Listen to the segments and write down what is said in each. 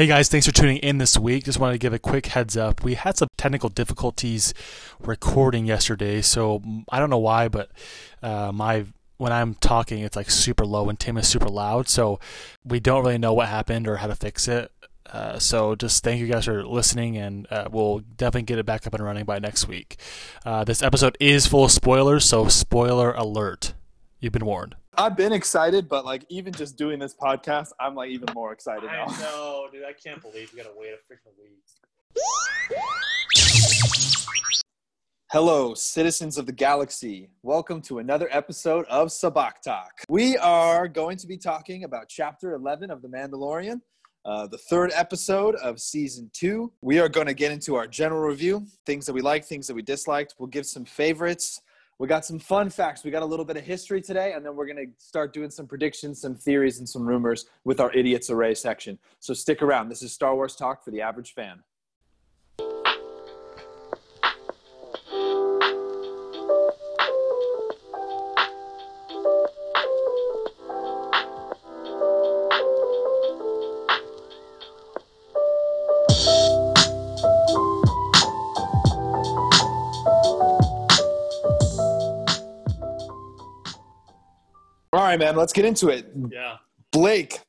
Hey guys, thanks for tuning in this week. Just wanted to give a quick heads up. We had some technical difficulties recording yesterday, so I don't know why, but uh, my when I'm talking, it's like super low and Tim is super loud. So we don't really know what happened or how to fix it. Uh, so just thank you guys for listening, and uh, we'll definitely get it back up and running by next week. Uh, this episode is full of spoilers, so spoiler alert. You've been warned. I've been excited, but like even just doing this podcast, I'm like even more excited I now. know, dude. I can't believe we gotta wait a freaking week. Hello, citizens of the galaxy. Welcome to another episode of Sabacc Talk. We are going to be talking about Chapter 11 of The Mandalorian, uh, the third episode of Season 2. We are going to get into our general review, things that we liked, things that we disliked. We'll give some favorites. We got some fun facts. We got a little bit of history today, and then we're going to start doing some predictions, some theories, and some rumors with our Idiots Array section. So stick around. This is Star Wars Talk for the average fan. Right, man, let's get into it. Yeah. Blake,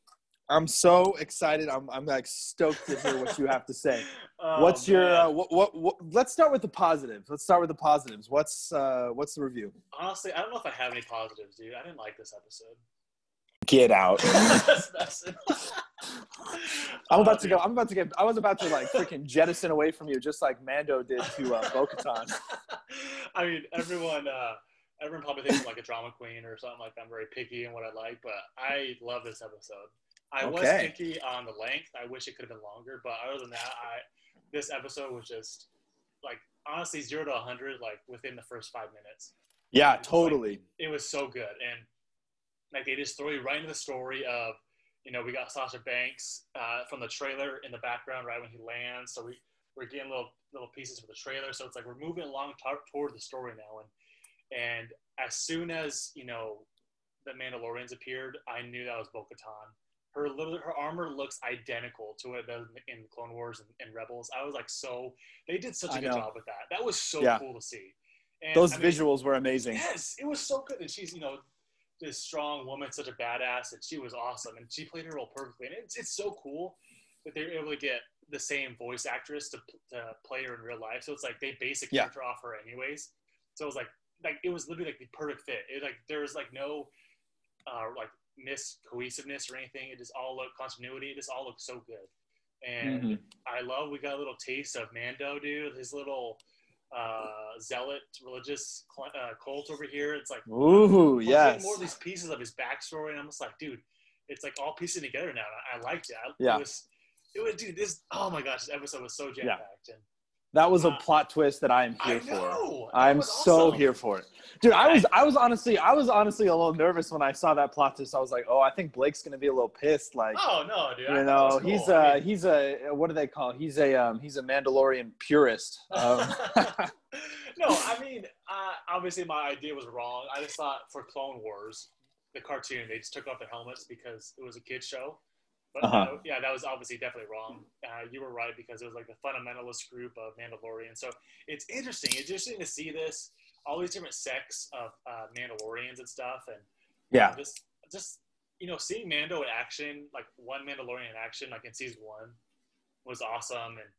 I'm so excited. I'm, I'm like stoked to hear what you have to say. Oh, what's your uh, what, what what let's start with the positives let's start with the positives what's uh what's the review Honestly, I don't know if I have any positives, dude. I didn't like this episode. get out i'm Oh, about to go i'm about to get i was about to like freaking jettison away from you just like mando did to uh bo-katan I mean, everyone, uh, everyone probably thinks I'm like a drama queen or something like I'm very picky in what I like, but I love this episode. I was picky on the length. I wish it could have been longer, but other than that, I this episode was just like honestly zero to 100 like within the first five minutes. yeah totally. it was so good. And like they just throw you right into the story of you know we got Sasha Banks uh, from the trailer in the background right when he lands. So we we're getting little little pieces of the trailer. So it's like we're moving along tar- toward the story now. And and as soon as you know the Mandalorians appeared I knew that was Bo-Katan her little her armor looks identical to what it does in Clone Wars and, and Rebels I was like so they did such a I good know. job with that that was so Yeah. cool to see and, those I mean, visuals were amazing Yes, it was so good. And she's, you know, this strong woman, such a badass, and she was awesome. And she played her role perfectly. And it's, it's so cool that they're able to get the same voice actress to, to play her in real life. So it's like they base a Yeah. character off her anyways. So it was like, like it was literally like the perfect fit. It like there was like no uh, like miss cohesiveness or anything. It just all looked continuity. It just all looked so good. And Mhm. I love we got a little taste of Mando, dude. His little uh, zealot religious cl- uh, cult over here. It's like ooh yes getting more of these pieces of his backstory, and I'm just like, dude, it's like all piecing together now. I, I liked it. I, Yeah. It was, it was, dude. This, oh my gosh, this episode was so jam packed, and that was a plot twist that i am here I for I'm so awesome. here for it, dude. I was, I was honestly, I was honestly a little nervous when I saw that plot twist. I was like, oh, I think Blake's gonna be a little pissed. Like, Oh no, dude. You know, was he's cool. a, I mean- he's a, what do they call? He's a, um, he's a Mandalorian purist. Um, no, I mean, uh, obviously my idea was wrong. I just thought for Clone Wars, the cartoon, they just took off their helmets because it was a kid show. But Uh-huh. uh, yeah, that was obviously definitely wrong. Uh, you were right because it was like the fundamentalist group of Mandalorians. So it's interesting. It's interesting to see this, all these different sects of uh, Mandalorians and stuff, and yeah, just just you know seeing Mando in action, like one Mandalorian in action, like in season one, was awesome. And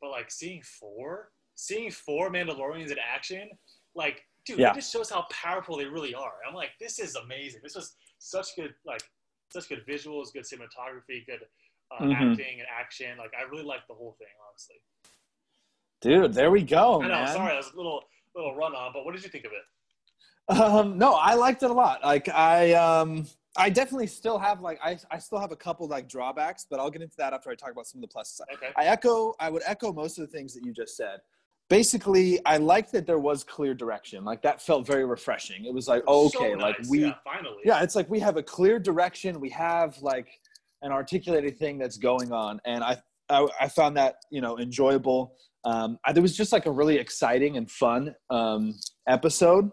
but like seeing four, seeing four Mandalorians in action, like dude, Yeah. it just shows how powerful they really are. I'm like, this is amazing. This was such good, like such good visuals, good cinematography, good uh, Mhm. acting and action. Like I really liked the whole thing, honestly. dude, there we go, I know. man. Sorry, I was a little little run on, but what did you think of it? Um, no, I liked it a lot. Like I, um, I definitely still have like I, I still have a couple like drawbacks, but I'll get into that after I talk about some of the pluses. Okay. I echo, I would echo most of the things that you just said. Basically, I liked that there was clear direction. Like that felt very refreshing. It was like, So okay, like nice. we, yeah, finally. yeah, it's like we have a clear direction. We have like an articulated thing that's going on, and I I, I found that you know enjoyable. Um, I, there was just like a really exciting and fun um, episode.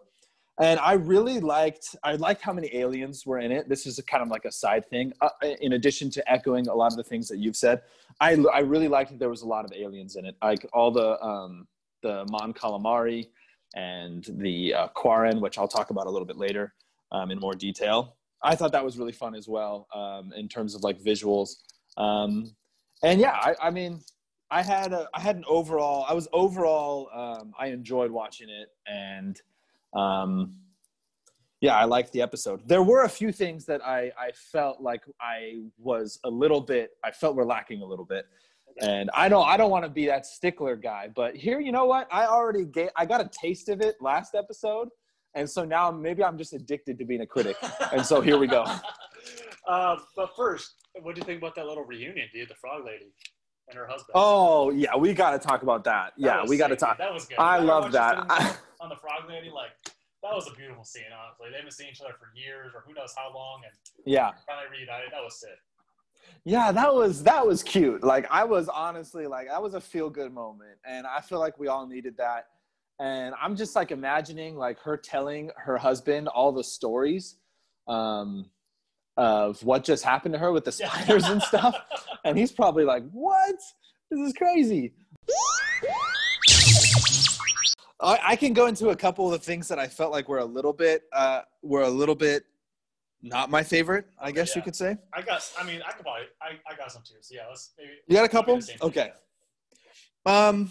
and I really liked I liked how many aliens were in it. This is kind of like a side thing. Uh, in addition to echoing a lot of the things that you've said, I I really liked that there was a lot of aliens in it, like all the um, the Mon Calamari and the uh, Quarren, which I'll talk about a little bit later um, in more detail. I thought that was really fun as well um, in terms of like visuals. Um, and yeah, I, I mean, I had a I had an overall I was overall um, I enjoyed watching it and um, yeah I liked the episode. There were a few things that I I felt like I was a little bit I felt were lacking a little bit. And I don't I don't want to be that stickler guy, but here you know what? I already gave I got a taste of it last episode. And so now maybe I'm just addicted to being a critic. and so here we go. Uh, but first, what do you think about that little reunion, dude? The frog lady and her husband. Oh yeah, we got to talk about that. That yeah, we got to talk. That was good. I You love that. I- on the frog lady, like that was a beautiful scene. Honestly, they haven't seen each other for years or who knows how long, and yeah, finally reunited. That was sick. Yeah, that was that was cute. Like I was honestly like that was a feel good moment, and I feel like we all needed that. And I'm just like imagining like her telling her husband all the stories um, of what just happened to her with the spiders and stuff, and he's probably like, "What? This is crazy." I, I can go into a couple of the things that I felt like were a little bit uh, were a little bit not my favorite. I guess you could say. I got. I mean, I could probably. I, I got some too. So yeah, let's maybe. You got a couple? the same thing, Okay. Um,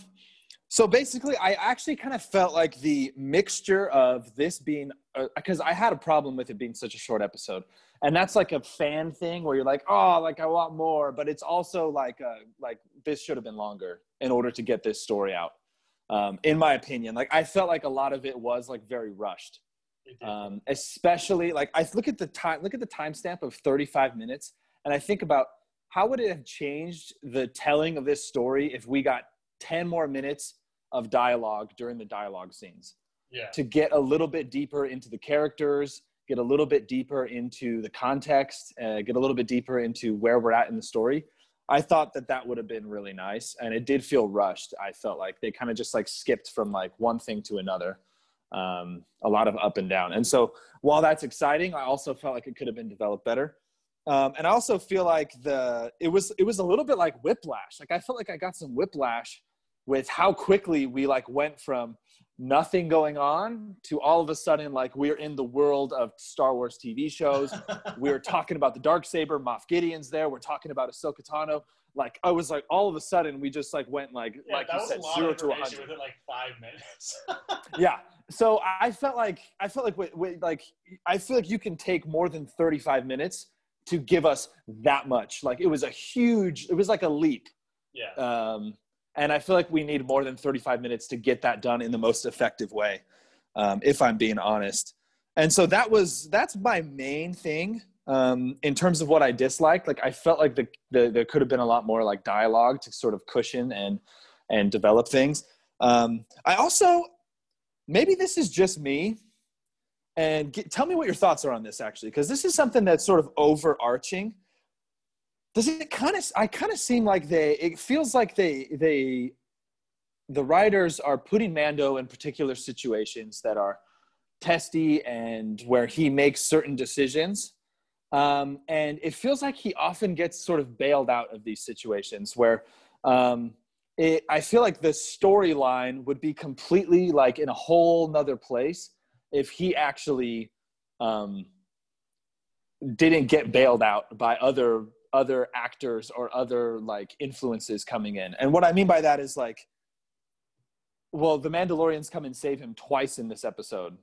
so basically, I actually kind of felt like the mixture of this being because I had a problem with it being such a short episode, and that's like a fan thing where you're like, oh, like I want more, but it's also like uh like this should have been longer in order to get this story out. Um, in my opinion, like I felt like a lot of it was like very rushed. Um, especially like I look at the time, look at the timestamp of 35 minutes, and I think about how would it have changed the telling of this story if we got 10 more minutes of dialogue during the dialogue scenes yeah. to get a little bit deeper into the characters, get a little bit deeper into the context, uh, get a little bit deeper into where we're at in the story. I thought that that would have been really nice, and it did feel rushed. I felt like they kind of just like skipped from like one thing to another, um, a lot of up and down. And so while that's exciting, I also felt like it could have been developed better. Um, and I also feel like the it was it was a little bit like whiplash. Like I felt like I got some whiplash with how quickly we like went from nothing going on to all of a sudden like we're in the world of Star Wars TV shows. we're talking about the dark saber, Moff Gideon's there. We're talking about Ahsoka Tano. Like I was like all of a sudden we just like went like yeah, like you said zero to a hundred. within like five minutes. Yeah. So I felt like I felt like with, like I feel like you can take more than 35 minutes to give us that much. Like it was a huge. It was like a leap. yeah. Um, and I feel like we need more than 35 minutes to get that done in the most effective way, um, if I'm being honest. And so that was that's my main thing um, in terms of what I disliked. Like I felt like the, the there could have been a lot more like dialogue to sort of cushion and and develop things. Um, I also maybe this is just me, and get, tell me what your thoughts are on this actually, because this is something that's sort of overarching. Does it kind of i kind of seem like they it feels like they they the writers are putting mando in particular situations that are testy and where he makes certain decisions. Um, and it feels like he often gets sort of bailed out of these situations where um, it, i feel like the storyline would be completely like in a whole nother place if he actually um, didn't get bailed out by other other actors or other like influences coming in. And what I mean by that is like, well, the Mandalorians come and save him twice in this episode.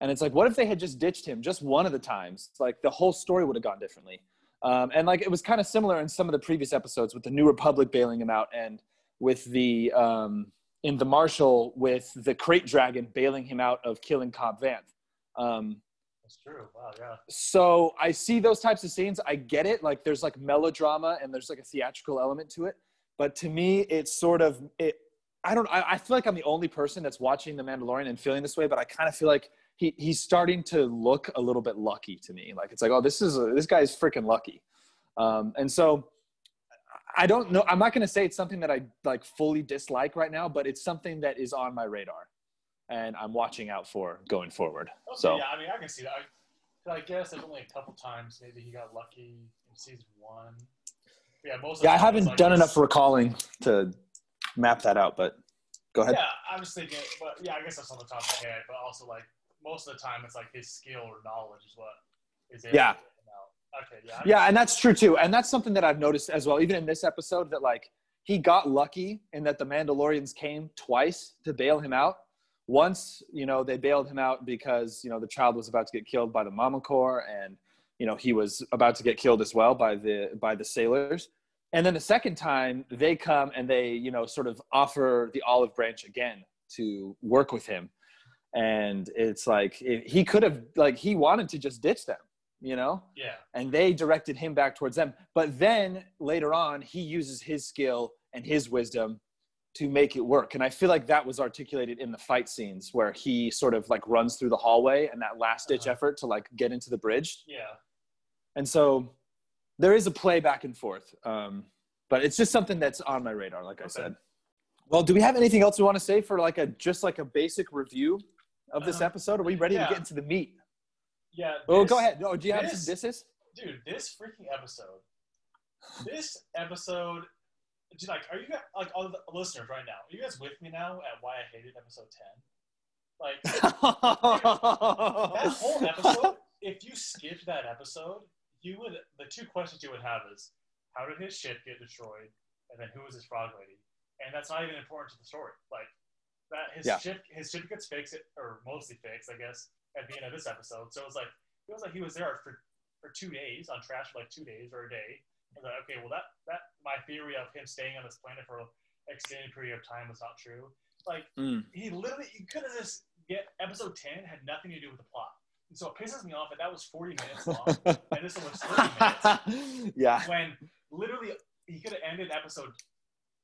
And it's like, what if they had just ditched him just one of the times? Like the whole story would have gone differently. Um, and like it was kind of similar in some of the previous episodes with the New Republic bailing him out and with the um, in the Marshal with the Krayt Dragon bailing him out of killing Cobb Vanth. Um, That's true. Wow. Yeah. so I see those types of scenes. I get it. Like there's like melodrama and there's like a theatrical element to it. But to me, it's sort of it. I don't. I, I feel like I'm the only person that's watching The Mandalorian and feeling this way. But I kind of feel like he he's starting to look a little bit lucky to me. Like it's like, oh, this is a, this guy's freaking lucky. Um, and so I don't know. I'm not going to say it's something that I like fully dislike right now, but it's something that is on my radar. and I'm watching out for going forward. Okay, So yeah, I mean, I can see that. I, I guess there's only a couple times maybe he got lucky in season one. Yeah, most. Yeah, I the time it's haven't like done enough recalling to map that out, but go ahead. Yeah, I was thinking, but yeah, I guess that's on the top of my head. But also, like most of the time, it's like his skill or knowledge is what is able Yeah. to get him out. Okay, yeah, Yeah, and that's true too. And that's something that I've noticed as well, even in this episode, that like he got lucky in that the Mandalorians came twice to bail him out. Once, you know, they bailed him out because, you know, the child was about to get killed by the Mamacore and, you know, he was about to get killed as well by the by the sailors. And then the second time they come and they, you know, sort of offer the olive branch again to work with him. And it's like it, he could have like he wanted to just ditch them, you know? yeah, and they directed him back towards them. But then later on, he uses his skill and his wisdom to make it work. And I feel like that was articulated in the fight scenes where he sort of like runs through the hallway and that last ditch Uh-huh. effort to like get into the bridge. yeah. And so there is a play back and forth. Um, but it's just something that's on my radar, like I said. Well, do we have anything else we want to say for like a just like a basic review of this Um, episode? Are we ready yeah. to get into the meat? Yeah. Oh, go ahead. Oh, do you have this- some disses? dude. This freaking episode. This episode. Dude, like, are you guys like all the listeners right now? Are you guys with me now at why I hated episode ten? Like that whole episode. If you skipped that episode, you would. The two questions you would have is, how did his ship get destroyed, and then who was his frog lady? And that's not even important to the story. Like that, his Yeah. ship, his ship gets fixed, or mostly fixed, I guess, at the end of this episode. So it was like it was like he was there for for two days on trash for like two days or a day. I was like, okay, well that that my theory of him staying on this planet for an extended period of time was not true. Like Mm. he literally you could have just get episode ten had nothing to do with the plot. And so it pisses me off that that was forty minutes long and this one was thirty minutes yeah. when literally he could have ended episode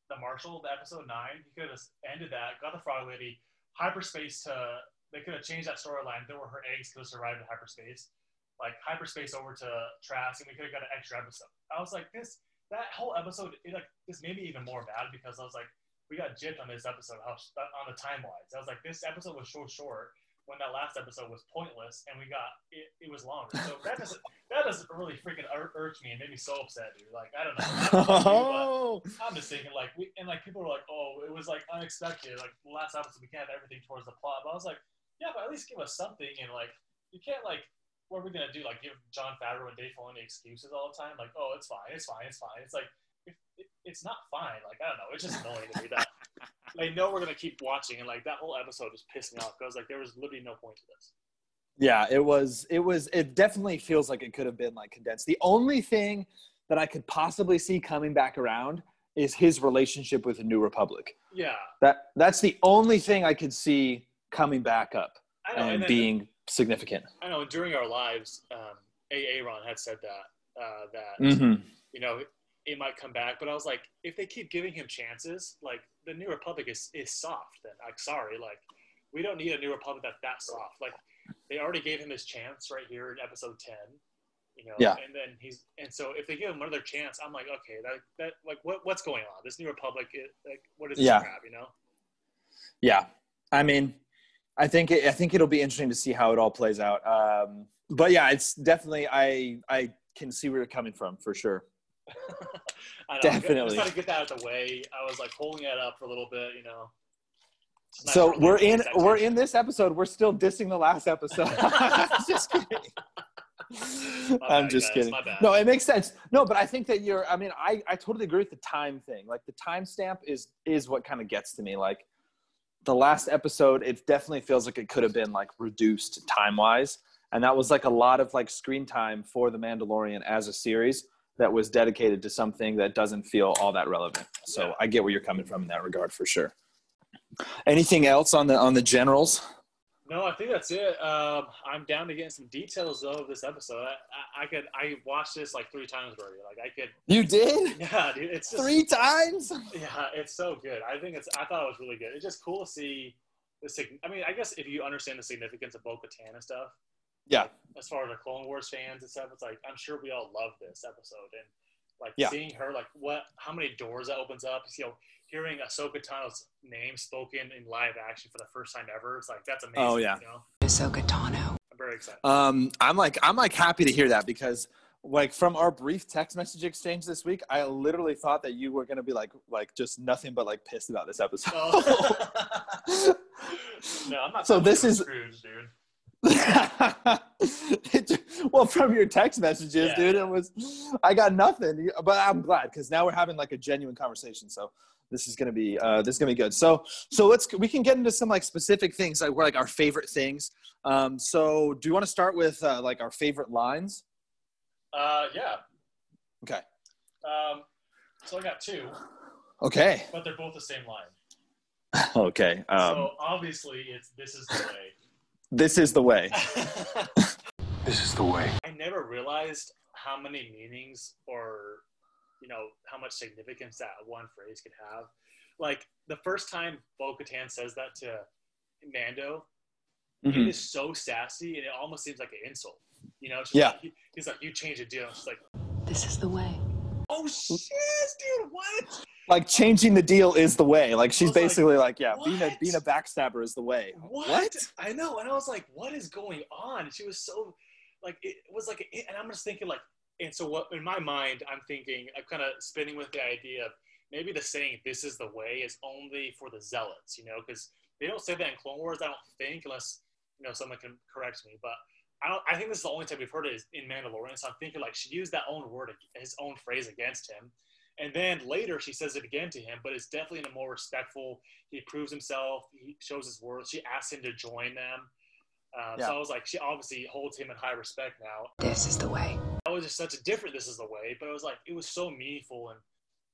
the Marshall, the episode nine. He could have ended that, got the frog lady, hyperspace to they could have changed that storyline. There were her eggs could have survived in hyperspace. Like hyperspace over to Trask, and we could have got an extra episode. I was like, this that whole episode, it like this made me even more mad because I was like, we got gypped on this episode, how on the time wise. I was like, this episode was so short when that last episode was pointless, and we got it, it was longer. So that doesn't that doesn't really freaking ur- urge me and made me so upset, dude. Like I don't know. I don't know about you, Oh, I'm just thinking like we and like people were like, oh, it was like unexpected. Like the last episode, we can't have everything towards the plot. But I was like, yeah, but at least give us something. And like, you can't like, what are we gonna do? Like, give Jon Favreau and Dave Filoni excuses all the time? Like, oh, it's fine, it's fine, it's fine. It's like, it, it, it's not fine. Like, I don't know. It's just annoying to me that they know we're gonna keep watching, and like that whole episode just pissed me off because like there was literally no point to this. yeah. It was. It was. It definitely feels like it could have been like condensed. The only thing that I could possibly see coming back around is his relationship with the New Republic. Yeah, That that's the only thing I could see coming back up know. and and then- being significant. I know. During our lives, um. Aaron had said that uh, that Mm-hmm. you know, it might come back. But I was like, if they keep giving him chances, like the New Republic is, is soft. Then like, sorry, like we don't need a New Republic that's that soft. Like they already gave him his chance right here in episode ten. You know, Yeah. and then he's and so if they give him another chance, I'm like, okay, that that like what what's going on? This New Republic, it, like what is this Yeah. crap? You know? Yeah, I mean, I think it, I think it'll be interesting to see how it all plays out. Um, but yeah, it's definitely I I can see where you're coming from for sure. I know, Definitely. I just had to get that out of the way. I was like holding it up for a little bit, you know. So really we're in we're in this episode. We're still dissing the last episode. just kidding. I'm bad, just guys, kidding. No, it makes sense. No, but I think that you're. I mean, I I totally agree with the time thing. Like the timestamp is is what kind of gets to me. Like the last episode, it definitely feels like it could have been like reduced time wise, and that was like a lot of like screen time for the Mandalorian as a series that was dedicated to something that doesn't feel all that relevant. So Yeah. I get where you're coming from in that regard for sure. Anything else on the on the generals? No, I think that's it. Um, I'm down to getting some details though of this episode. I, I, I could I watched this like three times already. Like I could, You did yeah, dude. It's just, three times. Yeah, it's so good. I think it's. I thought it was really good. It's just cool to see the. I mean, I guess if you understand the significance of Bo-Katan and stuff, Yeah, as far as the Clone Wars fans and stuff, it's like I'm sure we all love this episode, and Like Yeah. seeing her, like what, how many doors that opens up. You know, hearing Ahsoka Tano's name spoken in live action for the first time ever. It's like that's amazing. Oh, yeah. You know, Ahsoka Tano. I'm very excited. Um, I'm like I'm like happy to hear that because like from our brief text message exchange this week, I literally thought that you were gonna be like like just nothing but like pissed about this episode. Oh. no, I'm not. So this is- Scrooge, dude. Well, from your text messages, Yeah. dude, it was I got nothing, but I'm glad because now we're having like a genuine conversation. So this is gonna be uh, this is gonna be good. So so let's we can get into some like specific things like we're like our favorite things. Um, so do you want to start with uh, like our favorite lines? Uh, yeah. Okay. Um, so I got two, Okay. but they're both the same line. Okay. Um, so obviously, it's this is the way. This is the way. This is the way. I never realized how many meanings or you know how much significance that one phrase could have. Like the first time Bo-Katan says that to Mando, it Mhm. is so sassy and it almost seems like an insult. You know, it's Yeah. like, he- he's like, "You change a deal." It's like, This is the way. "Oh shit, dude, what?" Like changing the deal is the way. Like she's was like, basically like, yeah, being a being a backstabber is the way. what? I know, and I was like, "What is going on?" She was so, like, it was like, and I'm just thinking, like, and so what? In my mind, I'm thinking, I'm kind of spinning with the idea of maybe the saying "This is the way" is only for the zealots, you know, because they don't say that in Clone Wars. I don't think, unless you know someone can correct me, but. I, don't, I think this is the only time we've heard it is in Mandalorian, so I'm thinking like she used that own word, his own phrase against him, and then later she says it again to him, but it's definitely in a more respectful. He proves himself. He shows his worth. She asks him to join them. Um, Yeah. So I was like, she obviously holds him in high respect now. This is the way. That was just such a different. This is the way, but it was like it was so meaningful and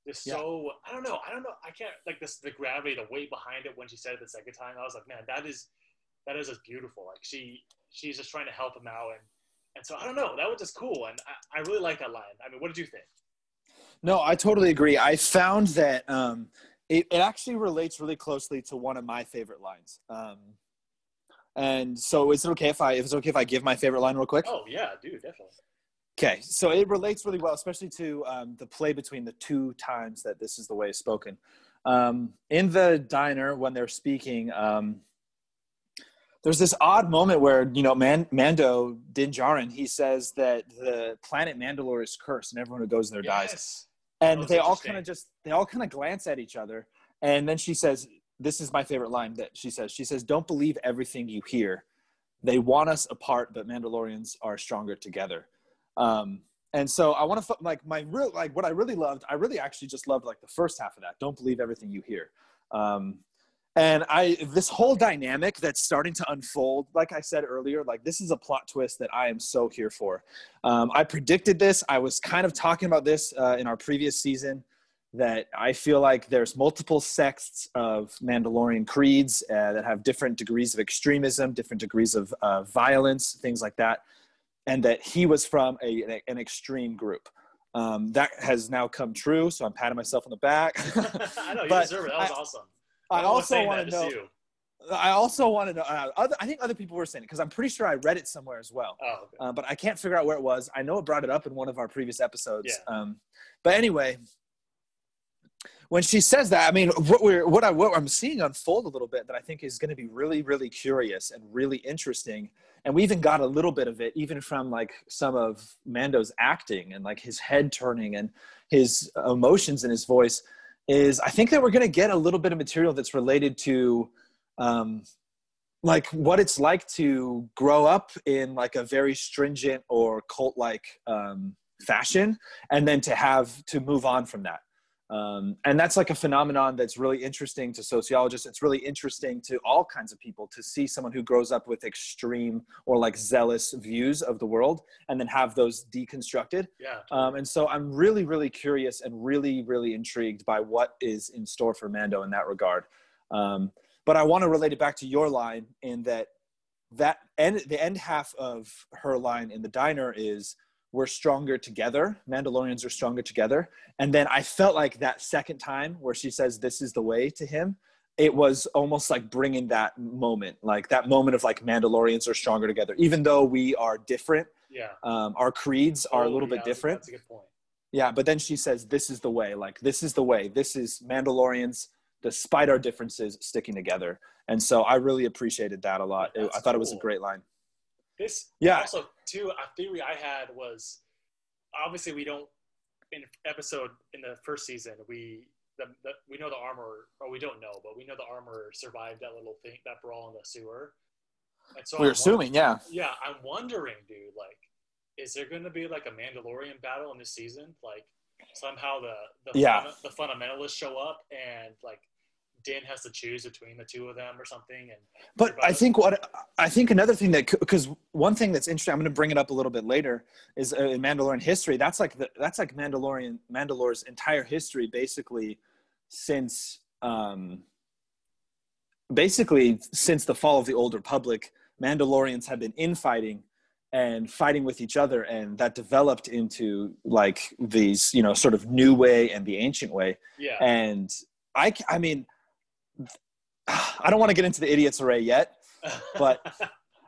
just Yeah. so I don't know. I don't know. I can't like this the gravity, the weight behind it when she said it the second time. I was like, man, that is that is just beautiful. Like she she's just trying to help him out and and so I don't know. That was just cool and I, I really like that line. I mean, what did you think? No, I totally agree. I found that um, it, it actually relates really closely to one of my favorite lines. Um, and so, is it okay if I if it's okay if I give my favorite line real quick? Oh yeah, dude, definitely. Okay, so it relates really well, especially to um, the play between the two times that this is the way it's spoken. Um, in the diner, when they're speaking, um, there's this odd moment where you know Man- Mando Din Djarin he says that the planet Mandalore is cursed and everyone who goes there dies Yes. And they all kind of just they all kind of glance at each other. And then she says this is my favorite line that she says. She says don't believe everything you hear. They want us apart but mandalorians are stronger together. Um, and so i want to like my real like what i really loved i really actually just loved like the first half of that. Don't believe everything you hear. Um, and i this whole dynamic that's starting to unfold like i said earlier like this is a plot twist that i am so here for um, I predicted this. I was kind of talking about this uh, in our previous season that I feel like there's multiple sects of Mandalorian creeds uh, that have different degrees of extremism, different degrees of uh, violence, things like that, and that he was from a, an extreme group. Um, that has now come true, so I'm patting myself on the back. I know you But deserve it. That was I- awesome. I also want to know. you. I also want to know. Uh, other, I think other people were saying it because I'm pretty sure I read it somewhere as well. Oh, okay. uh, but I can't figure out where it was. I know it brought it up in one of our previous episodes. Yeah. Um, but anyway, when she says that, I mean, what we're what I what I'm seeing unfold a little bit that I think is going to be really really curious and really interesting. And we even got a little bit of it, even from like some of Mando's acting and like his head turning and his emotions in his voice. Is I think that we're going to get a little bit of material that's related to um, like what it's like to grow up in like a very stringent or cult like um, fashion and then to have to move on from that um, and that's like a phenomenon that's really interesting to sociologists it's really interesting to all kinds of people to see someone who grows up with extreme or like zealous views of the world and then have those deconstructed Yeah. um, and so I'm really, really curious and really, really intrigued by what is in store for Mando in that regard. Um, but I want to relate it back to your line in that that end, the end half of her line in the diner is we're stronger together. Mandalorians are stronger together. And then I felt like that second time where she says this is the way to him, it was almost like bringing that moment, like that moment of like Mandalorians are stronger together, even though we are different Yeah. um, our creeds are a Oh, little yeah, bit different That's a good point. Yeah, but then she says, "This is the way. Like this is the way. This is Mandalorians, despite our differences, sticking together." And so I really appreciated that a lot. It- I thought it was a great line. This Yeah. Also, too, a theory I had was obviously we don't in episode in the first season we the, the we know the armor or we don't know, but we know the armor survived that little thing that brawl in the sewer. And so We're I'm assuming, yeah. Yeah, I'm wondering, dude. Like, is there going to be like a Mandalorian battle in this season? Like, somehow the the, Yeah. funda- the fundamentalists show up and like Din has to choose between the two of them or something. And But I think what I think another thing that because one thing that's interesting, I'm going to bring it up a little bit later, is uh, in Mandalorian history. That's like the that's like Mandalorian Mandalore's entire history, basically since um, basically since the fall of the Old Republic. Mandalorians have been infighting and fighting with each other, and that developed into like these you know sort of new way and the ancient way yeah, and I, I mean, I don't want to get into the idiots array yet. but-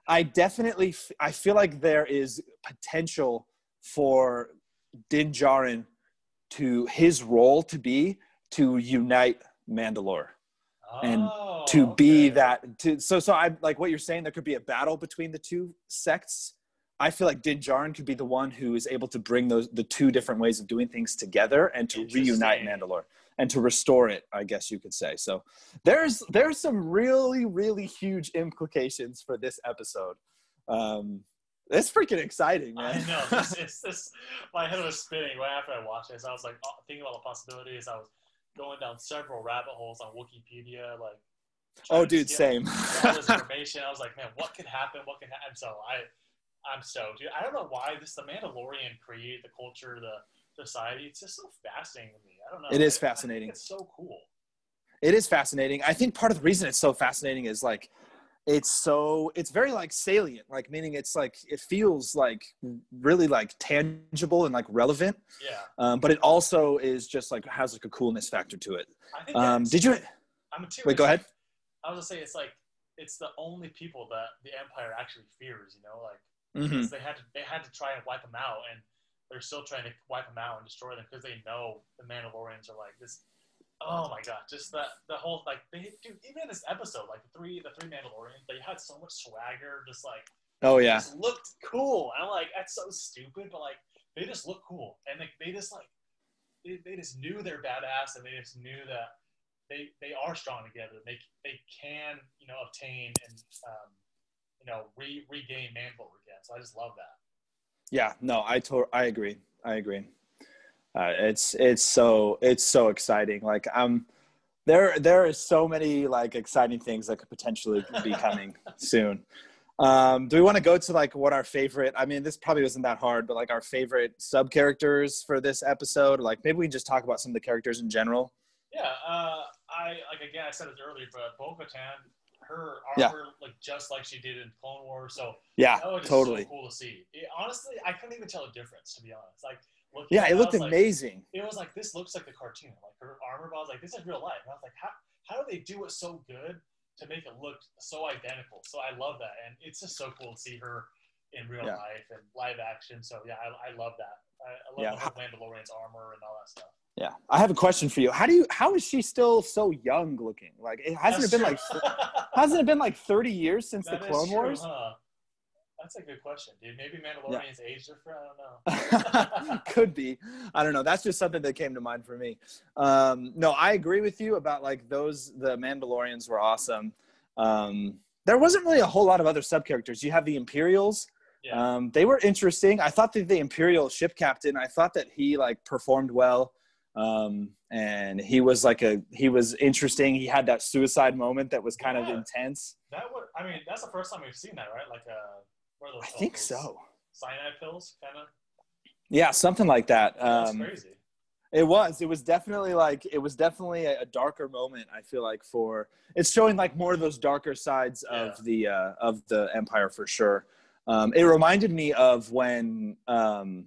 I definitely, f- I feel like there is potential for Din Djarin to his role to be to unite Mandalore and Oh, to be okay. that. To, so, so I like what you're saying. There could be a battle between the two sects. I feel like Din Djarin could be the one who is able to bring those the two different ways of doing things together and to reunite. Mandalore and to restore it. I guess you could say. So there's there's some really really huge implications for this episode. Um, it's freaking exciting, man. I know. This, it's this. My head was spinning right after I watched this. I was like oh, thinking about the possibilities. I was going down several rabbit holes on Wikipedia, like. oh, dude, same. all this information. I was like, man, what could happen? What can happen? So I, I'm stoked. Dude, I don't know why this the Mandalorian created the culture, the society. It's just so fascinating to me. I don't know. It is I- I think fascinating. it's so cool. it is fascinating. I think part of the reason it's so fascinating is like it's so it's very like salient, like meaning it's like it feels like really like tangible and like relevant. Yeah. Um, but it also is just like has like a coolness factor to it. I think. Um, did you? I'm too. Wait, go ahead. I was gonna say it's like it's the only people that the Empire actually fears. You know, like mm-hmm. they had to they had to try and wipe them out, and they're still trying to wipe them out and destroy them because they know the Mandalorians are like this. Oh my god, just that the whole like they dude even in this episode like the three the three Mandalorians they had so much swagger, just like Oh yeah, just looked cool. And I'm like that's so stupid, but like they just look cool and like they just like they, they just knew they're badass and they just knew that they they are strong together. They they can you know obtain and um, you know re, regain Mandalore again. So I just love that. Yeah. No, I to- I agree. I agree. Uh, it's it's so it's so exciting. Like I'm there. There is so many like exciting things that could potentially be coming soon. Um, do we want to go to like what our favorite? I mean, this probably wasn't that hard, but like our favorite sub characters for this episode. Like maybe we can just talk about some of the characters in general. Yeah, uh, I like again I said it earlier, but Bo-Katan, her Yeah. armor looked just like she did in Clone Wars. So Yeah, that was totally. so cool to see. It, honestly, I couldn't even tell a difference to be honest. Like Yeah, it looked was like- amazing. it was like this looks like the cartoon, like her armor. But I was like, this is real life. And I was like, how how do they do it so good to make it look so identical? So I love that, and it's just so cool to see her in real Yeah. life and live action. So yeah, I, I love that. I, I love Yeah. the whole Mandalorian's armor and all that stuff. Yeah, I have a question for you. How do you? How is she still so young looking? Like, it hasn't That's it been true. like hasn't it been like thirty years since That the Clone true, Wars? huh? That's a good question, dude. Maybe Mandalorian's age different. I don't know. Could be. I don't know. That's just something that came to mind for me. Um, no, I agree with you about like those. The Mandalorians were awesome. Um, there wasn't really a whole lot of other sub characters. You have the Imperials. Yeah. Um, they were interesting. I thought that the Imperial ship captain. I thought that he like performed well. Um, and he was like a he was interesting. He had that suicide moment that was kind of intense. that would. I mean, that's the first time we've seen that, right? Like, uh, what are those I think so. Cyanide pills, kind of. Yeah, something like that. That's Um, crazy. It was. It was definitely like it was definitely a, a darker moment. I feel like for it's showing like more of those darker sides of the uh, of the empire for sure. Um, it reminded me of when um,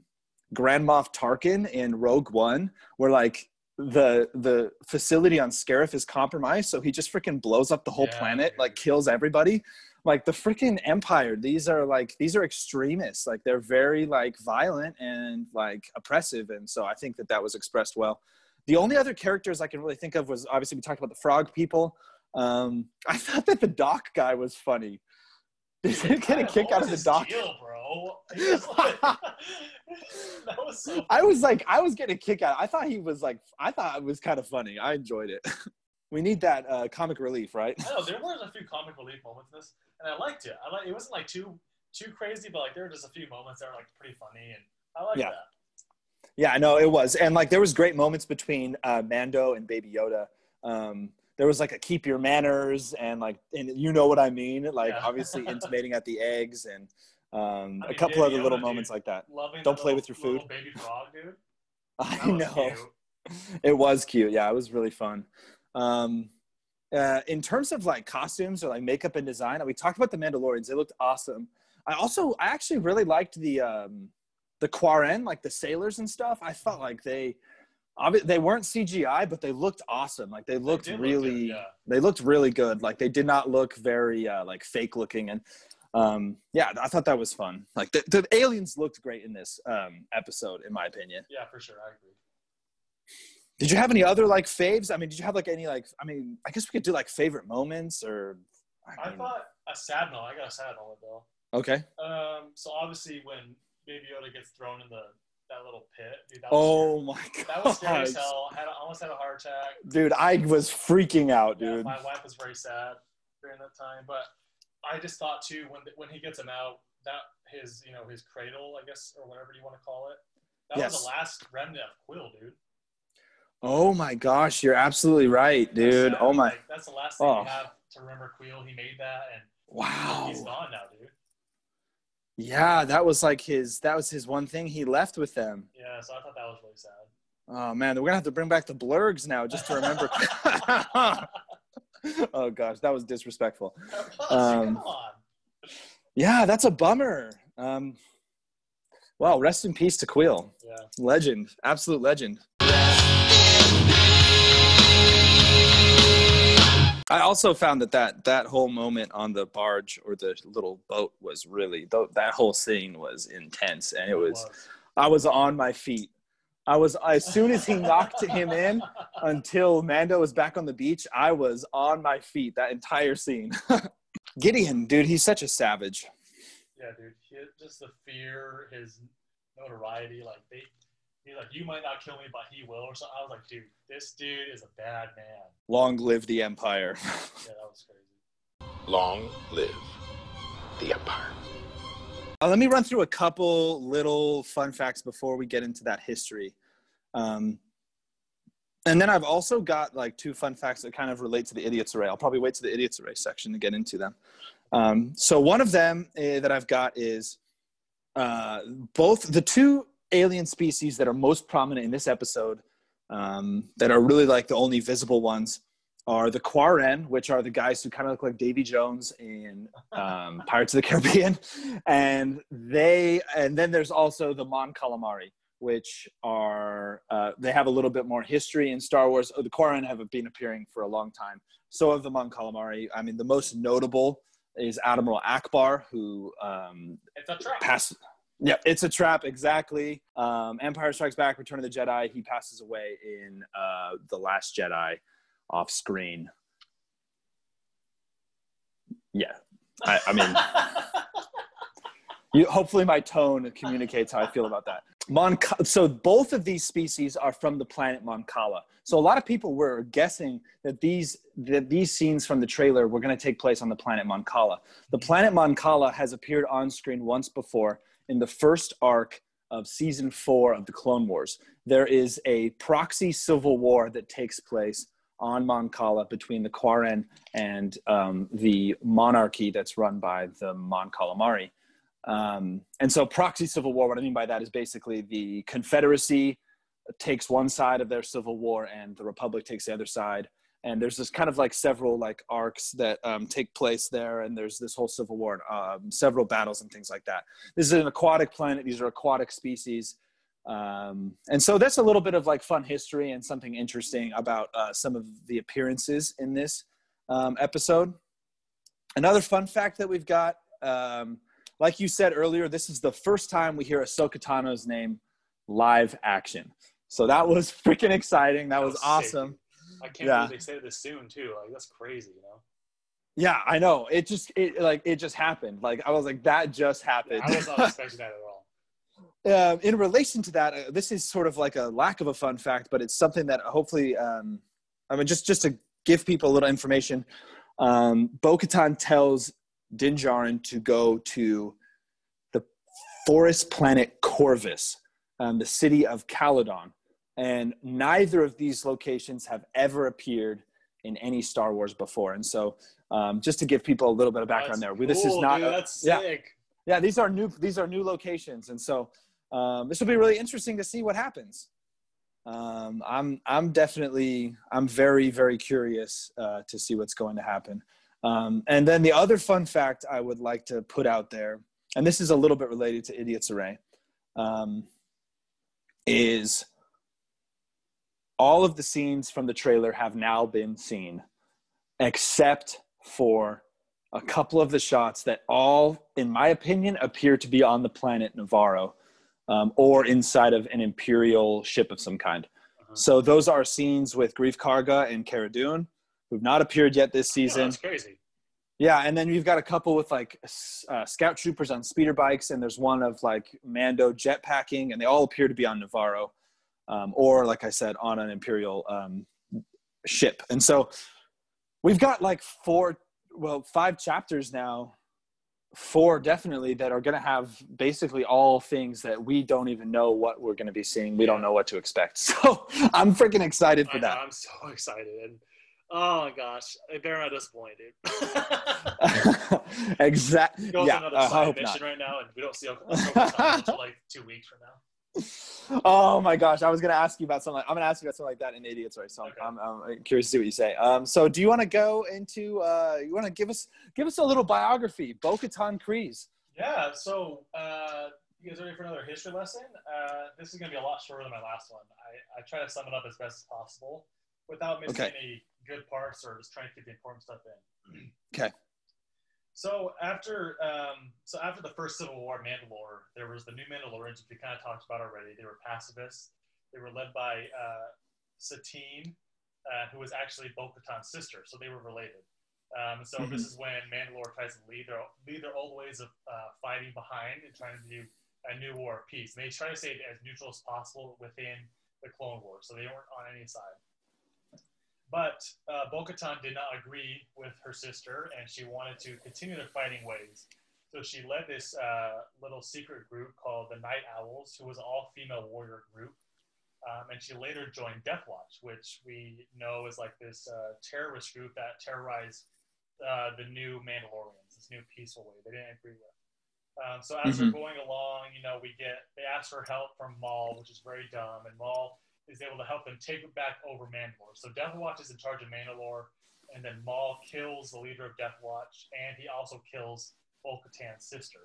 Grand Moff Tarkin in Rogue One, where like the the facility on Scarif is compromised, so he just freaking blows up the whole Yeah, planet, dude. like kills everybody. like the freaking empire these are like these are extremists. Like they're very like violent and like oppressive and so i think that that was expressed well. The only other characters i can really think of was obviously we talked about the frog people. Um i thought that the doc guy was funny. Did you get a kick out of the doc deal, bro? Was like- that was so. i was like i was getting a kick out i thought he was like i thought it was kind of funny i enjoyed it we need that uh comic relief right I know there was a few comic relief moments in this, and I liked it. I like it wasn't like too too crazy, but like there were just a few moments that were like pretty funny, and I like Yeah. that. Yeah, I know it was, and like there was great moments between uh, Mando and Baby Yoda. Um, there was like a keep your manners and like, and you know what I mean, like Yeah. obviously intimating at the eggs and um, I a mean, couple Baby other little moments dude. like that. Loving Don't play little- with your food. baby frog, dude. That I know cute. it was cute. Yeah, it was really fun. Um, uh, in terms of like costumes or like makeup and design, we talked about the Mandalorians. They looked awesome. I also, I actually really liked the um, the Quarren, like the sailors and stuff. I felt like they, they weren't CGI, but they looked awesome. Like they looked look really, good, yeah. they looked really good. Like they did not look very uh, like fake looking. And um, yeah, I thought that was fun. Like the, the aliens looked great in this um, episode, in my opinion. Yeah, for sure, I agree. Did you have any other like faves? I mean, did you have like any like? I mean, I guess we could do like favorite moments or. I mean, thought a sad note. I got a sad note though. Okay. Um, so obviously when Baby Yoda gets thrown in the that little pit, dude, that was Oh my god. that was scary as hell. Had almost had a heart attack. Dude, I was freaking out, Yeah, dude. my wife was very sad during that time, but I just thought too when when he gets him out, that his you know his cradle, I guess, or whatever you want to call it, that was Yes. the last remnant of Quill, dude. Oh my gosh, you're absolutely right, dude. Oh my. Like, that's the last thing Oh. you have to remember Quill. He made that, and Wow. he's gone now, dude. Yeah, that was like his. That was his one thing he left with them. Yeah, so I thought that was really sad. Oh man, we're gonna have to bring back the blurrgs now just to remember. oh gosh, that was disrespectful. Um, Come on. Yeah, that's a bummer. Um, wow, rest in peace to Quill. Yeah. Legend, absolute legend. I also found that that, that whole moment on the barge or the little boat was really th- that whole scene was intense, and it was I was on my feet. I was as soon as he knocked him in until Mando was back on the beach. I was on my feet that entire scene. Gideon, dude, he's such a savage. Yeah, dude. He, just the fear, his notoriety, like they, he's like, you might not kill me, but he will, or something. I was like, dude, this dude is a bad man. Long live the Empire. Yeah, that was crazy. Long live the Empire. Uh, let me run through a couple little fun facts before we get into that history. Um, and then I've also got like two fun facts that kind of relate to the idiots array. I'll probably wait to the idiots array section to get into them. Um, so one of them uh, that I've got is uh, both the two alien species that are most prominent in this episode, um, that are really like the only visible ones, are the Quarren, which are the guys who kind of look like Davy Jones in um, Pirates of the Caribbean, and they and then there's also the Mon Calamari, which are uh, they have a little bit more history in Star Wars. Oh, the Quarren have been appearing for a long time. So have the Mon Calamari. I mean, the most notable is Admiral Ackbar, who um, It's a trap. passed. Yeah, it's a trap. Exactly. Um, Empire Strikes Back, Return of the Jedi. He passes away in uh, the Last Jedi, off screen. Yeah, I, I mean, you, hopefully my tone communicates how I feel about that. Mon- so both of these species are from the planet Mon Cala. So a lot of people were guessing that these that these scenes from the trailer were going to take place on the planet Mon Cala. The planet Mon Cala has appeared on screen once before in the first arc of season four of the Clone Wars. There is a proxy civil war that takes place on Mon Cala between the Quarren and um, the monarchy that's run by the Mon Calamari. Um, and so, proxy civil war, what I mean by that is basically the Confederacy takes one side of their civil war and the Republic takes the other side. And there's this kind of like several like arcs that um, take place there, and there's this whole civil war, um, several battles and things like that. This is an aquatic planet; these are aquatic species, um, and so that's a little bit of like fun history and something interesting about uh, some of the appearances in this um, episode. Another fun fact that we've got, um, like you said earlier, this is the first time we hear Ahsoka Tano's name live action. So that was freaking exciting. That, That was, was awesome. I can't Yeah. believe they said this soon too. Like that's crazy, you know. Yeah, I know. It just it like it just happened. Like I was like that just happened. I was not expecting that at all. Uh, in relation to that, uh, this is sort of like a lack of a fun fact, but it's something that hopefully, um, I mean, just just to give people a little information, um, Bo-Katan tells Din Djarin to go to the forest planet Corvus, um, the city of Calodan, and neither of these locations have ever appeared in any Star Wars before. And so, um, just to give people a little bit of background That's there, this is not dude. a- that's yeah sick. yeah these are new these are new locations and so um, this will be really interesting to see what happens. Um, i'm i'm definitely i'm very very curious uh, to see what's going to happen. Um, and then the other fun fact i would like to put out there and this is a little bit related to idiots array um, is all of the scenes from the trailer have now been seen except for a couple of the shots that all, in my opinion, appear to be on the planet Nevarro um, or inside of an Imperial ship of some kind. Uh-huh. So those are scenes with Greef Karga and Cara Dune, who've not appeared yet this Yeah, season. that's crazy. Yeah, and then you've got a couple with like uh, scout troopers on speeder bikes, and there's one of like Mando jetpacking, and they all appear to be on Nevarro, um, or like I said, on an Imperial um, ship. And so we've got like four, well, five chapters now, four definitely that are going to have basically all things that we don't even know what we're going to be seeing. We don't know what to expect. So I'm freaking excited for I know, that. I'm so excited. And oh my gosh, I better not disappoint, dude. exactly. Go Yeah, another I side hope mission not. right now, and we don't see Ahsoka until like two weeks from now. Oh my gosh, I was going to ask you about something. Like, I'm going to ask you about something like that in idiots, right? So I'm- Okay. I'm, I'm curious to see what you say. Um, so do you want to go into? Uh, you want to give us give us a little biography, Bo-Katan Kryze. Yeah. So uh, you guys ready for another history lesson? Uh, this is gonna be a lot shorter than my last one. I, I try to sum it up as best as possible without missing Okay. any good parts or just trying to keep the important stuff in. Okay. So after um, so after the first Civil War, Mandalore, there was the new Mandalorians, which we kind of talked about already. They were pacifists. They were led by uh, Satine, uh, who was actually Bo-Katan's sister, so they were related. Um, so Mhm. this is when Mandalore tries to leave their leave their old ways of uh, fighting behind and trying to do a new war of peace. And they try to stay as neutral as possible within the Clone Wars, so they weren't on any side. But uh, Bo-Katan did not agree with her sister, and she wanted to continue their fighting ways. So she led this uh, little secret group called the Night Owls, who was an all-female warrior group. Um, and she later joined Death Watch, which we know is like this uh, terrorist group that terrorized uh, the new Mandalorians, this new peaceful way they didn't agree with. Um, so as we're going along, you know, we get they ask for help from Maul, which is very dumb, and Maul is able to help them take it back over Mandalore. So Death Watch is in charge of Mandalore, and then Maul kills the leader of Death Watch, and he also kills Bo-Katan's sister.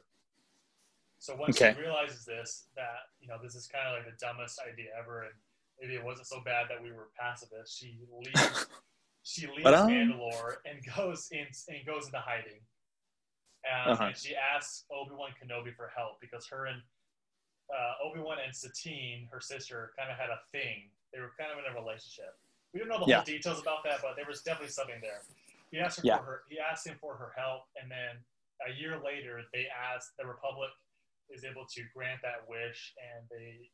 So once Okay. she realizes this, that you know this is kind of like the dumbest idea ever, and maybe it wasn't so bad that we were pacifists. She leaves. she leaves um, Mandalore and goes in and goes into hiding. Um, Uh-huh. And she asks Obi Wan Kenobi for help because her and uh, Obi Wan and Satine, her sister, kind of had a thing. They were kind of in a relationship. We don't know the Yeah. whole details about that, but there was definitely something there. He asked her Yeah. for her. He asked him for her help, and then a year later, they asked the Republic is able to grant that wish, and they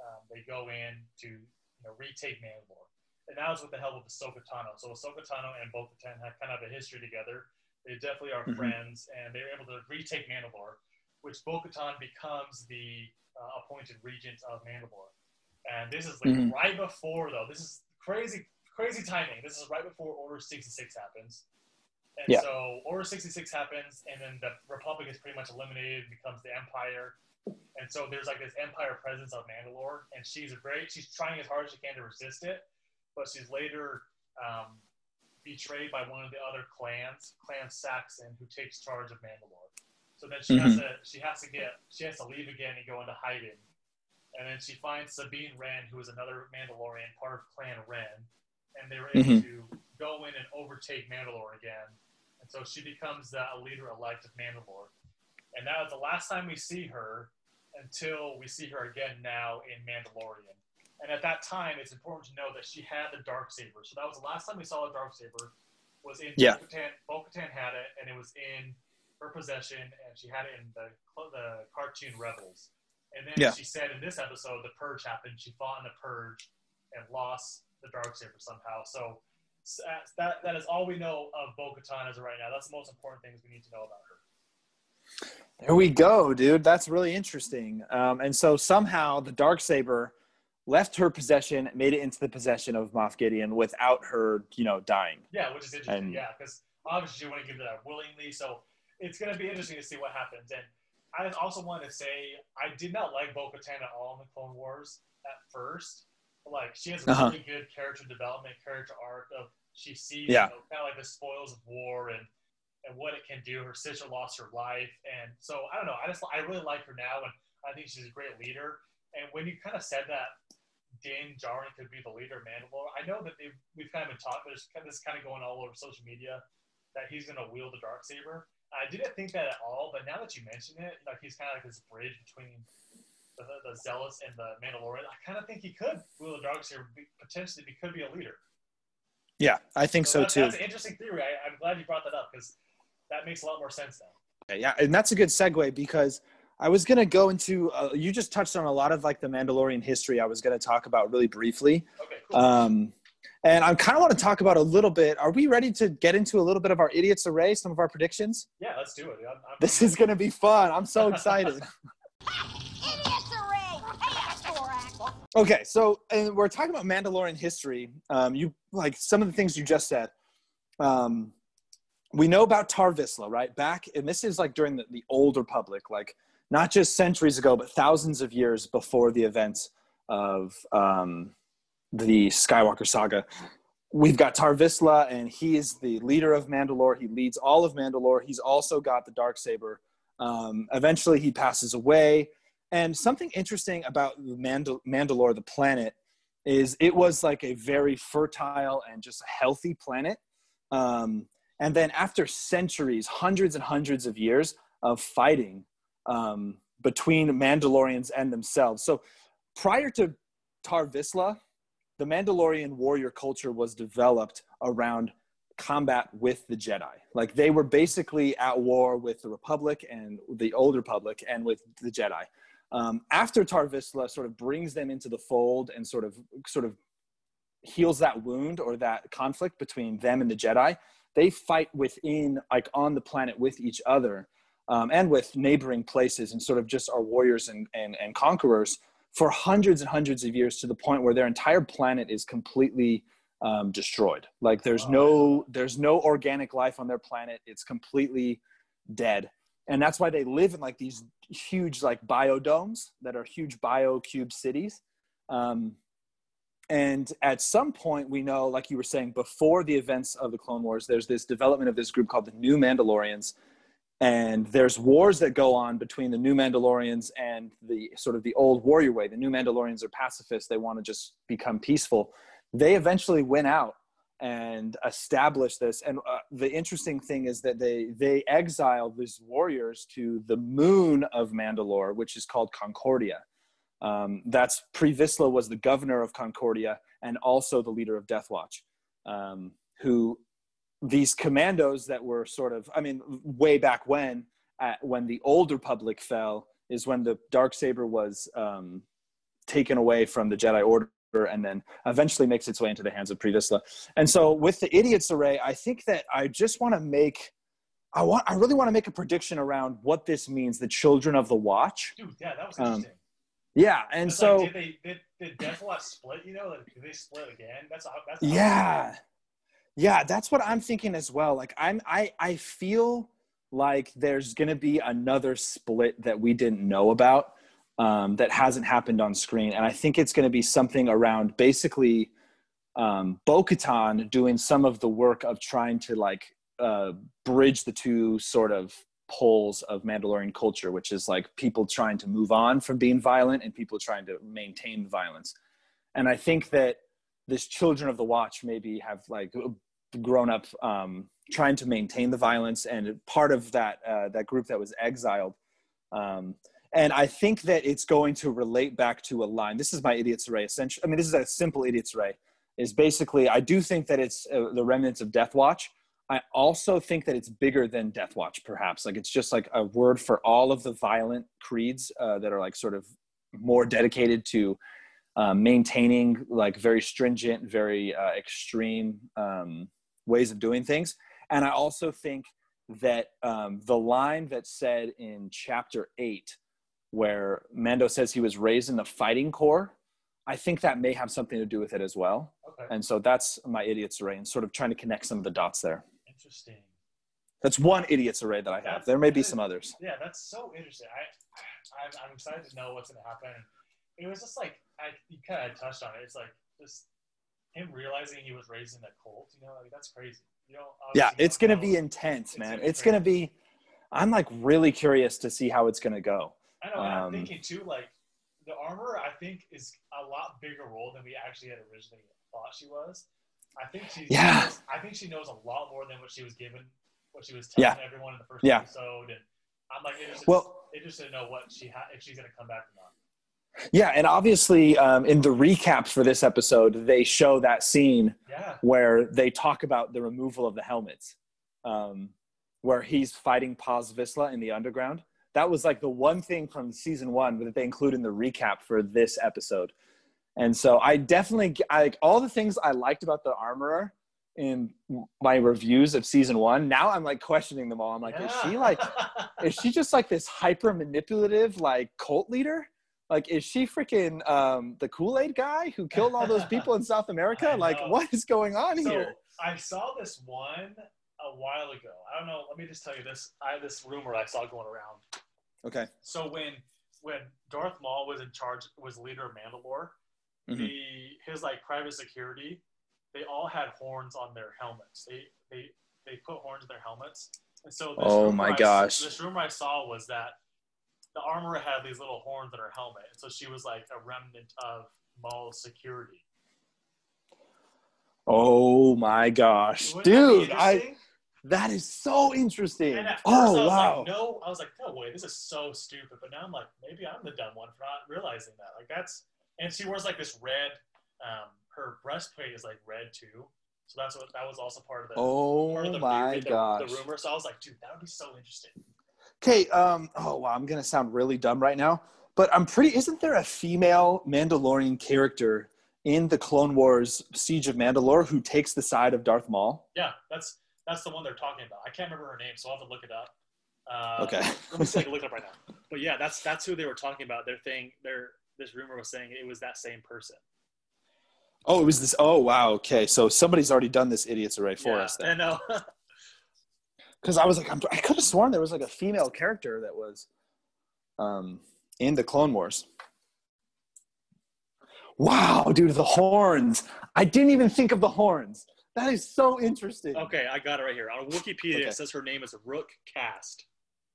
um, they go in to you know retake Mandalore. And that was with the help of Ahsoka Tano. So Ahsoka Tano and Bo-Katan have kind of a history together. They definitely are Mhm. friends, and they were able to retake Mandalore, which Bo-Katan becomes the uh, appointed regent of Mandalore. And this is like Mhm. right before, though. This is crazy, crazy timing. This is right before Order 66 happens. And Yeah. so Order 66 happens, and then the Republic is pretty much eliminated, becomes the Empire. And so there's like this Empire presence of Mandalore, and she's a great. She's trying as hard as she can to resist it, but she's later um, betrayed by one of the other clans, Clan Saxon, who takes charge of Mandalore. So then she has to she has to get she has to leave again and go into hiding. And then she finds Sabine Wren, who is another Mandalorian, part of Clan Wren, and they were able Mhm. to go in and overtake Mandalore again. and so she becomes the leader elect of Mandalore. And that was the last time we see her until we see her again now in Mandalorian. And at that time, it's important to know that she had the dark saber. So that was the last time we saw a dark saber. Was in Yeah. Bo-Katan, Bo-Katan had it, and it was in her possession, and she had it in the the cartoon Rebels. And then Yeah. she said in this episode, the purge happened. She fought in the purge and lost the dark saber somehow. So s- uh, that that is all we know of Bo-Katan as of right now. That's the most important things we need to know about her. There we go, dude. That's really interesting. Um, and so somehow the dark saber left her possession, made it into the possession of Moff Gideon without her, you know, dying. Yeah, which is interesting. And- yeah, because obviously she wouldn't give it up willingly. So it's going to be interesting to see what happens. And I also want to say I did not like Bo Katan at all in the Clone Wars at first. But, like she has a Uh-huh. really good character development, character arc of she sees Yeah. you know, kind of like the spoils of war and and what it can do. Her sister lost her life, and so I don't know. I just I really like her now, and I think she's a great leader. And when you kind of said that Din Djarin could be the leader of Mandalore, I know that they've, we've kind of been talking. There's kind of this kind of going all over social media that he's going to wield the dark saber. I didn't think that at all, but now that you mention it, like he's kind of like this bridge between the, the Zealous and the Mandalorian. I kind of think he could wield the dark be- potentially, he could be a leader. Yeah, I think so, that- too. That's an interesting theory. I, I'm glad you brought that up because that makes a lot more sense now. Yeah, and that's a good segue because I was going to go into, uh, you just touched on a lot of like the Mandalorian history I was going to talk about really briefly. Okay, cool. Um, and I kind of want to talk about a little bit. Are we ready to get into a little bit of our idiots array, some of our predictions? yeah, let's do it. I'm, I'm, This is going to be fun. I'm so excited. Idiots array! Hey, Thorak! okay, so and we're talking about Mandalorian history. Um, you like some of the things you just said. Um, we know about Tar Vizsla, right? Back, and this is like during the, the old Republic, like not just centuries ago, but thousands of years before the events of um, the Skywalker saga. We've got Tar Vizsla, and he is the leader of Mandalore. He leads all of Mandalore. He's also got the dark saber. Um, eventually, he passes away. And something interesting about Mandal- Mandalore, the planet, is it was like a very fertile and just healthy planet. Um, and then after centuries, hundreds and hundreds of years of fighting um, between Mandalorians and themselves. So prior to Tar Vizsla, the Mandalorian warrior culture was developed around combat with the Jedi. Like they were basically at war with the Republic and the Old Republic and with the Jedi. Um, after Tar Vizsla sort of brings them into the fold and sort of sort of heals that wound or that conflict between them and the Jedi, they fight within like on the planet with each other um, and with neighboring places and sort of just are warriors and, and, and conquerors for hundreds and hundreds of years to the point where their entire planet is completely um, destroyed. Like there's no there's no organic life on their planet. It's completely dead, and that's why they live in like these huge like biodomes that are huge biocube cities. Um, and at some point, we know, like you were saying, before the events of the Clone Wars, there's this development of this group called the New Mandalorians, and there's wars that go on between the new mandalorians and the sort of the old warrior way. The new mandalorians are pacifists. They want to just become peaceful. They eventually went out and established this. And uh, the interesting thing is that they they exiled these warriors to the moon of mandalore which is called concordia. Um, that's pre Vizsla was the governor of concordia and also the leader of death watch um, who these commandos that were sort of i mean way back when when the old republic fell is when the dark saber was um, taken away from the jedi order and then eventually makes its way into the hands of Pre Vizsla. and so with the idiots array i think that i just want to make i want i really want to make a prediction around what this means the children of the watch Dude, yeah, that was Um, interesting. yeah and It's so like, did they did, did split? You know, like, did they split again? That's that's yeah yeah that's what i'm thinking as well like i'm i i feel like there's gonna be another split that we didn't know about um, that hasn't happened on screen and i think it's gonna be something around basically um, bo-katan doing some of the work of trying to like uh, bridge the two sort of poles of mandalorian culture which is like people trying to move on from being violent and people trying to maintain violence. And i think that this children of the watch maybe have like grown up um, trying to maintain the violence and part of that uh, that group that was exiled. Um, and I think that it's going to relate back to a line. This is my idiot's array. Essentially, I mean, this is a simple idiot's array. Is basically, I do think that it's uh, the remnants of Death Watch. I also think that it's bigger than Death Watch, perhaps. Like it's just like a word for all of the violent creeds uh, that are like sort of more dedicated to uh, maintaining like very stringent, very uh, extreme um, ways of doing things. And I also think that um, the line that said in chapter eight, where Mando says he was raised in the fighting corps, I think that may have something to do with it as well. Okay. And so that's my idiot's array and sort of trying to connect some of the dots there. Interesting. That's one idiot's array that I have. That's There may be some others. Yeah, that's so interesting. I, I'm, I'm excited to know what's going to happen. It was just like I, you kind of touched on it. It's like just him realizing he was raised in a cult. You know, like that's crazy. You know, Yeah, it's going to don't be intense, It's man. gonna be It's going to be, I'm like really curious to see how it's going to go. I know. and I'm um, thinking too, like the armor. I think is a lot bigger role than we actually had originally thought she was. I think she. Yeah. Knows, I think she knows a lot more than what she was given, what she was telling Yeah. everyone in the first Yeah. episode, and I'm like interested, Well- interested to know what she ha- if she's going to come back or not. Yeah, and obviously um, in the recap for this episode, they show that scene Yeah. where they talk about the removal of the helmets, um, where he's fighting Paz Vizsla in the underground. That was like the one thing from season one that they include in the recap for this episode. And so I definitely I, like all the things I liked about the armorer in my reviews of season one. Now I'm like questioning them all. I'm like, is she like is she just like this hyper manipulative like cult leader? Like, is she freaking um, the Kool Aid guy who killed all those people in South America? Like, what is going on so here? I saw this one a while ago. I don't know. Let me just tell you this. I this rumor I saw going around. Okay. So when when Darth Maul was in charge, was leader of Mandalore, Mhm. the his like private security, they all had horns on their helmets. They they they put horns in their helmets, and so this Oh my I- gosh. this rumor I saw was that the armorer had these little horns in her helmet, and so she was like a remnant of Maul's security. Oh my gosh, Wouldn't that dude! I that is so interesting. And at first Oh wow! like, no, I was like, no way, this is so stupid. But now I'm like, maybe I'm the dumb one for not realizing that. Like that's, and she wears like this red. Um, her breastplate is like red too, so that's what that was also part of the. part Oh of the, my the, gosh! The rumor. So I was like, dude, that would be so interesting. Okay. Um. Oh wow! I'm gonna sound really dumb right now, but I'm pretty. Isn't there a female Mandalorian character in the Clone Wars Siege of Mandalore who takes the side of Darth Maul? Yeah, that's that's the one they're talking about. I can't remember her name, so I'll have to look it up. Uh, Okay. Let me see if I can look it up right now. But yeah, that's that's who they were talking about. Their thing, their this rumor was saying it was that same person. Oh, it was this. Oh, wow. Okay, so somebody's already done this idiots array for yeah, us I know. Because I was like, I'm, I could have sworn there was like a female character that was um, in the Clone Wars. Wow, dude, the horns! I didn't even think of the horns. That is so interesting. okay, I got it right here on Wikipedia. Okay. It says her name is Rook Kast.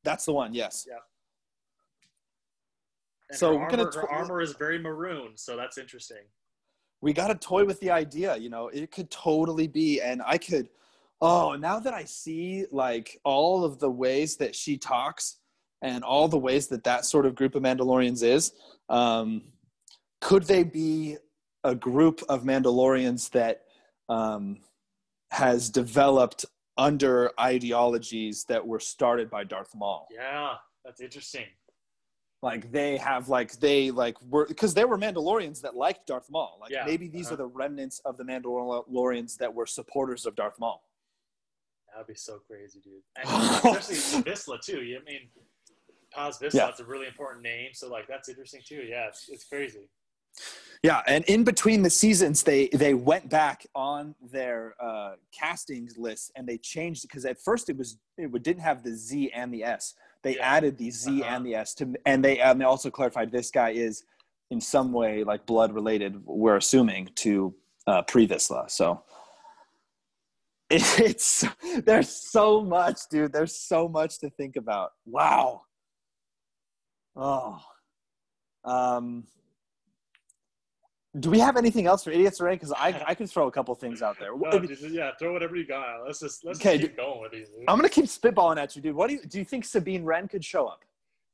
That's the one. Yes. And So her we're gonna armor, her armor is very maroon, so that's interesting. we got to toy with the idea you know it could totally be and i could oh now that i see like all of the ways that she talks and all the ways that that sort of group of mandalorians is um, could they be a group of mandalorians that um, has developed under ideologies that were started by darth maul Yeah, that's interesting. like they have like they like were because there were Mandalorians that liked Darth Maul. Like Yeah, maybe these uh-huh. are the remnants of the Mandalorians that were supporters of Darth Maul. That'd be so crazy, dude. And especially Vizsla too. I mean, Paz Vizsla. Yeah. It's a really important name, so like that's interesting too. Yeah, it's, it's crazy. Yeah, and in between the seasons, they they went back on their uh, casting list and they changed because at first it was it didn't have the Z and the S. They Yeah. added the Z Uh-huh. and the S to, and they and they also clarified this guy is in some way like blood related. We're assuming to uh, Pre Vizsla. So it's there's so much, dude. There's so much to think about. Wow. Oh. Um Do we have anything else for idiots array? Because I I could throw a couple things out there. No, dude, yeah, throw whatever you got. Let's just let's Okay, just keep going with these. dude. I'm gonna keep spitballing at you, dude. What do you do? You think Sabine Wren could show up?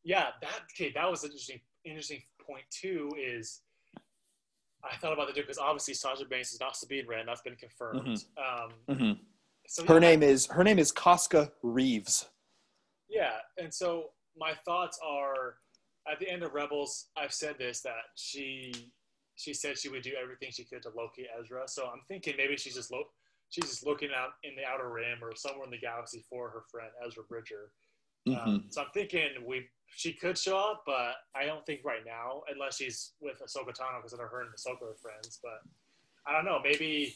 yeah, that okay, that was interesting interesting point too. Is I thought about the dude because obviously Sasha Banks is not Sabine Wren. That's been confirmed. Um, Mm-hmm. so Her yeah, name is her name is Koska Reeves. Yeah, and so my thoughts are at the end of Rebels, I've said this that she she said she would do everything she could to locate Ezra. So I'm thinking maybe she's just lo- she's just looking out in the outer rim or somewhere in the galaxy for her friend Ezra Bridger. Mm-hmm. Um, so I'm thinking we she could show up, but I don't think right now unless she's with Ahsoka Tano because I know her and Ahsoka are friends. But I don't know. Maybe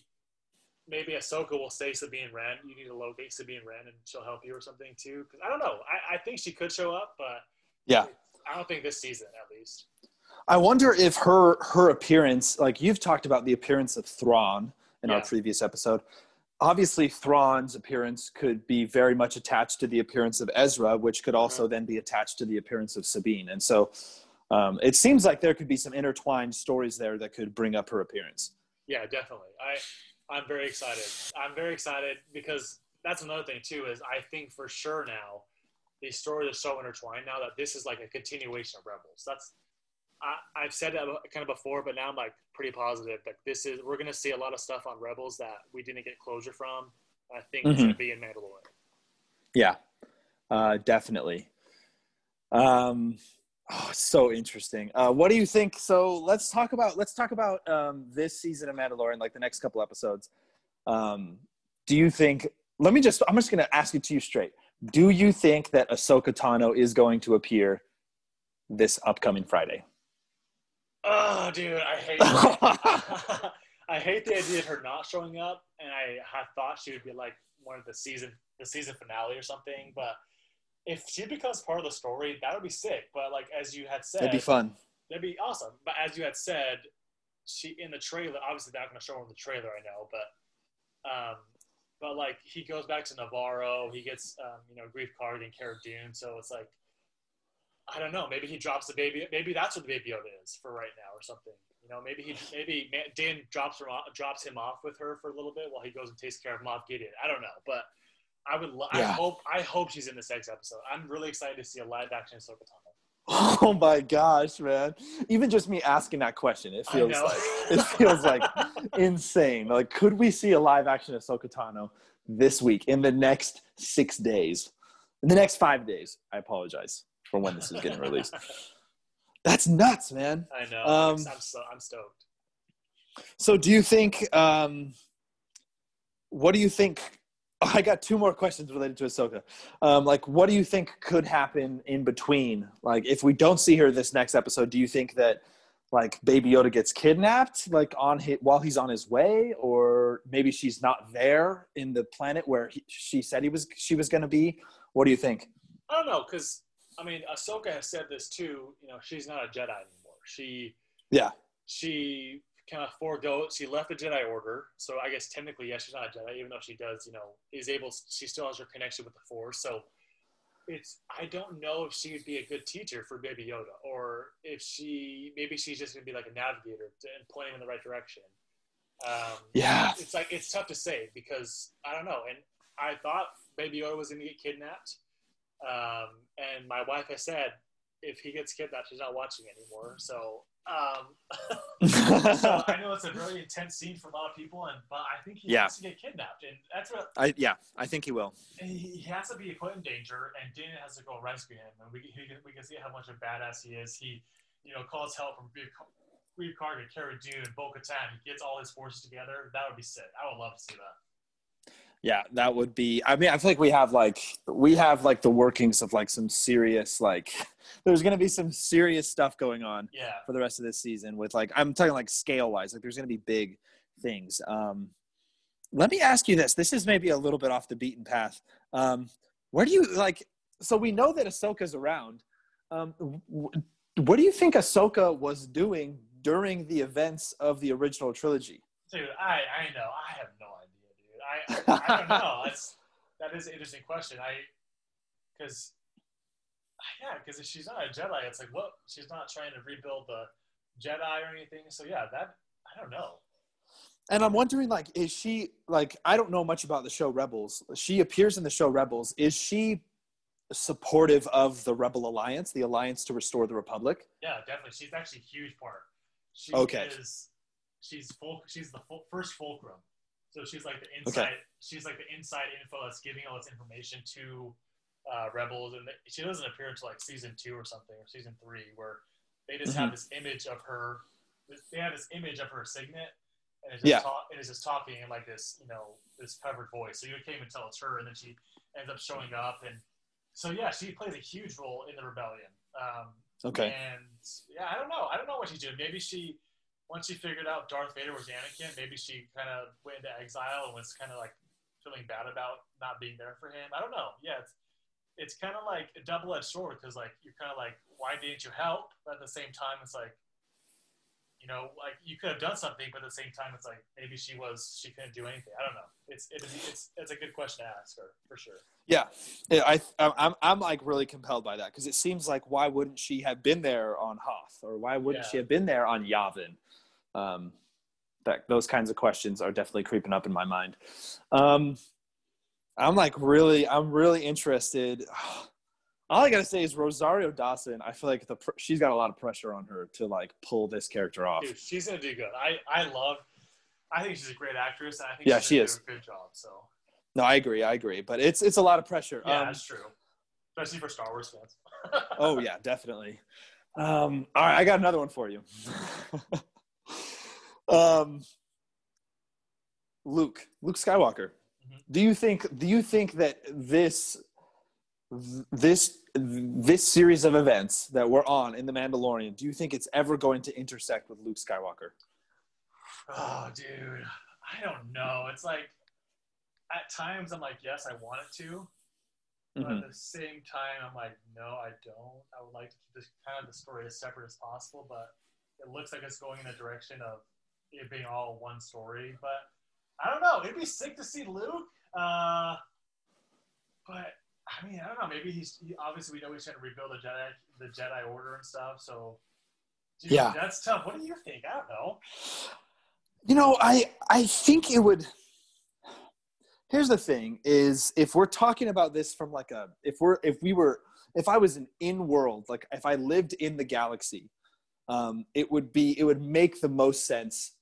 maybe Ahsoka will say Sabine Wren. You need to locate Sabine Wren, and she'll help you or something too. Because I don't know. I, I think she could show up, but Yeah. I don't think this season at least. I wonder if her her appearance, like you've talked about the appearance of Thrawn in our previous episode. Obviously, Thrawn's appearance could be very much attached to the appearance of Ezra, which could also then be attached to the appearance of Sabine. And so, um, it seems like there could be some intertwined stories there that could bring up her appearance. Yeah, definitely. I I'm very excited. I'm very excited because that's another thing too. Is I think for sure now these stories are so intertwined now that this is like a continuation of Rebels. That's I, I've said that kind of before, but now I'm like pretty positive that this is we're gonna see a lot of stuff on Rebels that we didn't get closure from. I think it's gonna be in Mandalorian. Yeah, uh, definitely. Um, oh, so interesting. Uh, what do you think? So let's talk about let's talk about um, this season of Mandalorian, like the next couple episodes. Um, do you think? Let me just. I'm just going to ask it to you straight. Do you think that Ahsoka Tano is going to appear this upcoming Friday? Oh, dude, I hate. I hate the idea of her not showing up, and I had thought she would be like one of the season, the season finale or something. But if she becomes part of the story, that would be sick. But like as you had said, That'd be fun. That'd be awesome. But as you had said, she in the trailer. Obviously, they're not going to show her in the trailer. I know, but um, but like he goes back to Nevarro. He gets um, you know Greef Karg and Cara Dune. So it's like I don't know. Maybe he drops the baby. Maybe that's what the baby Yoda is for right now, or something. You know, maybe he maybe Ma- Dan drops her off, drops him off with her for a little bit while he goes and takes care of Moff Gideon. I don't know, but I would. Lo- I Yeah. hope. I hope she's in this next episode. I'm really excited to see a live action Ahsoka Tano. Oh my gosh, man! Even just me asking that question, it feels like it feels like insane. Like, could we see a live action Ahsoka Tano this week in the next six days? In the next five days. I apologize for when this is getting released. That's nuts, man. I know. Um, I'm so I'm stoked. So, do you think? Um, what do you think? oh, I got two more questions related to Ahsoka. Um, like, what do you think could happen in between? Like, if we don't see her this next episode, do you think that like Baby Yoda gets kidnapped, like on his, while he's on his way, or maybe she's not there in the planet where he, she said he was she was going to be? What do you think? I don't know because I mean, Ahsoka has said this too. You know, she's not a Jedi anymore. She Yeah, she kind of forego. She left the Jedi Order, so I guess technically, yes, she's not a Jedi, even though she does. You know, is able. She still has her connection with the Force. So it's. I don't know if she would be a good teacher for Baby Yoda, or if she maybe she's just gonna be like a navigator to, and point him in the right direction. Um, yeah, it's like it's tough to say because I don't know. And I thought Baby Yoda was going to get kidnapped, um, and my wife has said if he gets kidnapped, she's not watching anymore. So, um, so I know it's a very intense scene for a lot of people, and but I think he Yeah. has to get kidnapped, and that's what I yeah, I think he will. he, he has to be put in danger, and Dana has to go rescue him, and we he, we can see how much of a badass he is. He you know calls help from Greef Greef Karga, Cara Dune, and Bo-Katan. He gets all his forces together. That would be sick. I would love to see that. Yeah, that would be. I mean, I feel like we have like we have like the workings of like some serious like. There's gonna be some serious stuff going on Yeah. for the rest of this season with like I'm talking like scale wise. Like there's gonna be big things. Um, let me ask you this. This is maybe a little bit off the beaten path. Um, where do you like? So we know that Ahsoka's around. Um, what do you think Ahsoka was doing during the events of the original trilogy? Dude, I, I know. I have no idea, I, I don't know. That's that is an interesting question. I because yeah, because if she's not a Jedi, it's like what she's not trying to rebuild the Jedi or anything. So yeah, that I don't know. And I'm wondering, like, is she like? I don't know much about the show Rebels. She appears in the show Rebels. Is she supportive of the Rebel Alliance, the Alliance to Restore the Republic? Yeah, definitely. She's actually a huge part. She Okay. is she's full she's the full, first fulcrum. So she's like the inside she's like the inside info that's giving all this information to uh, rebels and she doesn't appear until like season two or something or season three where they just Mm-hmm. have this image of her they have this image of her signet and it's just, Yeah. talk, and it's just talking in like this you know this covered voice so you can't even tell it's her and then she ends up showing up and so yeah she plays a huge role in the rebellion um, Okay. and yeah, I don't know. I don't know what she's doing. Maybe she, once she figured out Darth Vader was Anakin, maybe she kind of went into exile and was kind of like feeling bad about not being there for him. I don't know. Yeah, it's it's kind of like a double edged sword because like you're kind of like, why didn't you help? But at the same time, it's like, you know, like you could have done something, but at the same time, it's like maybe she was she couldn't do anything. I don't know. It's it's it's, it's a good question to ask her for sure. Yeah, Yeah, I, I'm, I'm like really compelled by that because it seems like why wouldn't she have been there on Hoth or why wouldn't Yeah. she have been there on Yavin? Um, that those kinds of questions are definitely creeping up in my mind. Um, I'm like really, I'm really interested. All I gotta say is Rosario Dawson. I feel like the pr- she's got a lot of pressure on her to like pull this character off. Dude, she's gonna do good. I I love. I think she's a great actress. And I think Yeah, she gonna is. a good job. So No, I agree, I agree, but it's it's a lot of pressure. yeah, Um, that's true. Especially for Star Wars fans. oh yeah, definitely. Um, all right, I got another one for you. um, Luke, Luke Skywalker. Mhm. Do you think? Do you think that this this this series of events that we're on in the Mandalorian? Do you think it's ever going to intersect with Luke Skywalker? Oh, dude, I don't know. It's like at times I'm like, yes, I want it to, but Mhm. at the same time I'm like, no, I don't. I would like to keep this kind of the story as separate as possible, but it looks like it's going in the direction of it being all one story. But I don't know. It'd be sick to see Luke. Uh, but I mean, I don't know. Maybe he's he, obviously we know he's trying to rebuild the Jedi, the Jedi Order and stuff. So, dude, Yeah. that's tough. What do you think? I don't know. You know, I I think it would. Here's the thing: is if we're talking about this from like a if we're if we were if I was an in world like if I lived in the galaxy, um, it would be it would make the most sense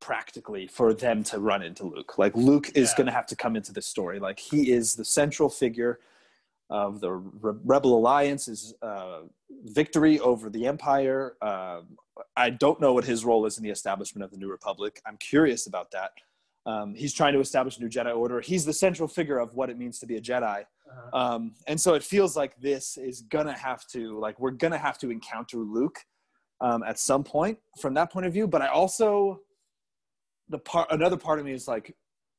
practically for them to run into Luke. Like Luke is Yeah. going to have to come into the story. Like he is the central figure of the Re- Rebel Alliance's uh, victory over the Empire. Um I don't know what his role is in the establishment of the New Republic. I'm curious about that. Um, he's trying to establish a new Jedi Order. He's the central figure of what it means to be a Jedi. Uh-huh. Um, and so it feels like this is gonna have to like we're gonna have to encounter Luke um, at some point from that point of view. But I also the part another part of me is like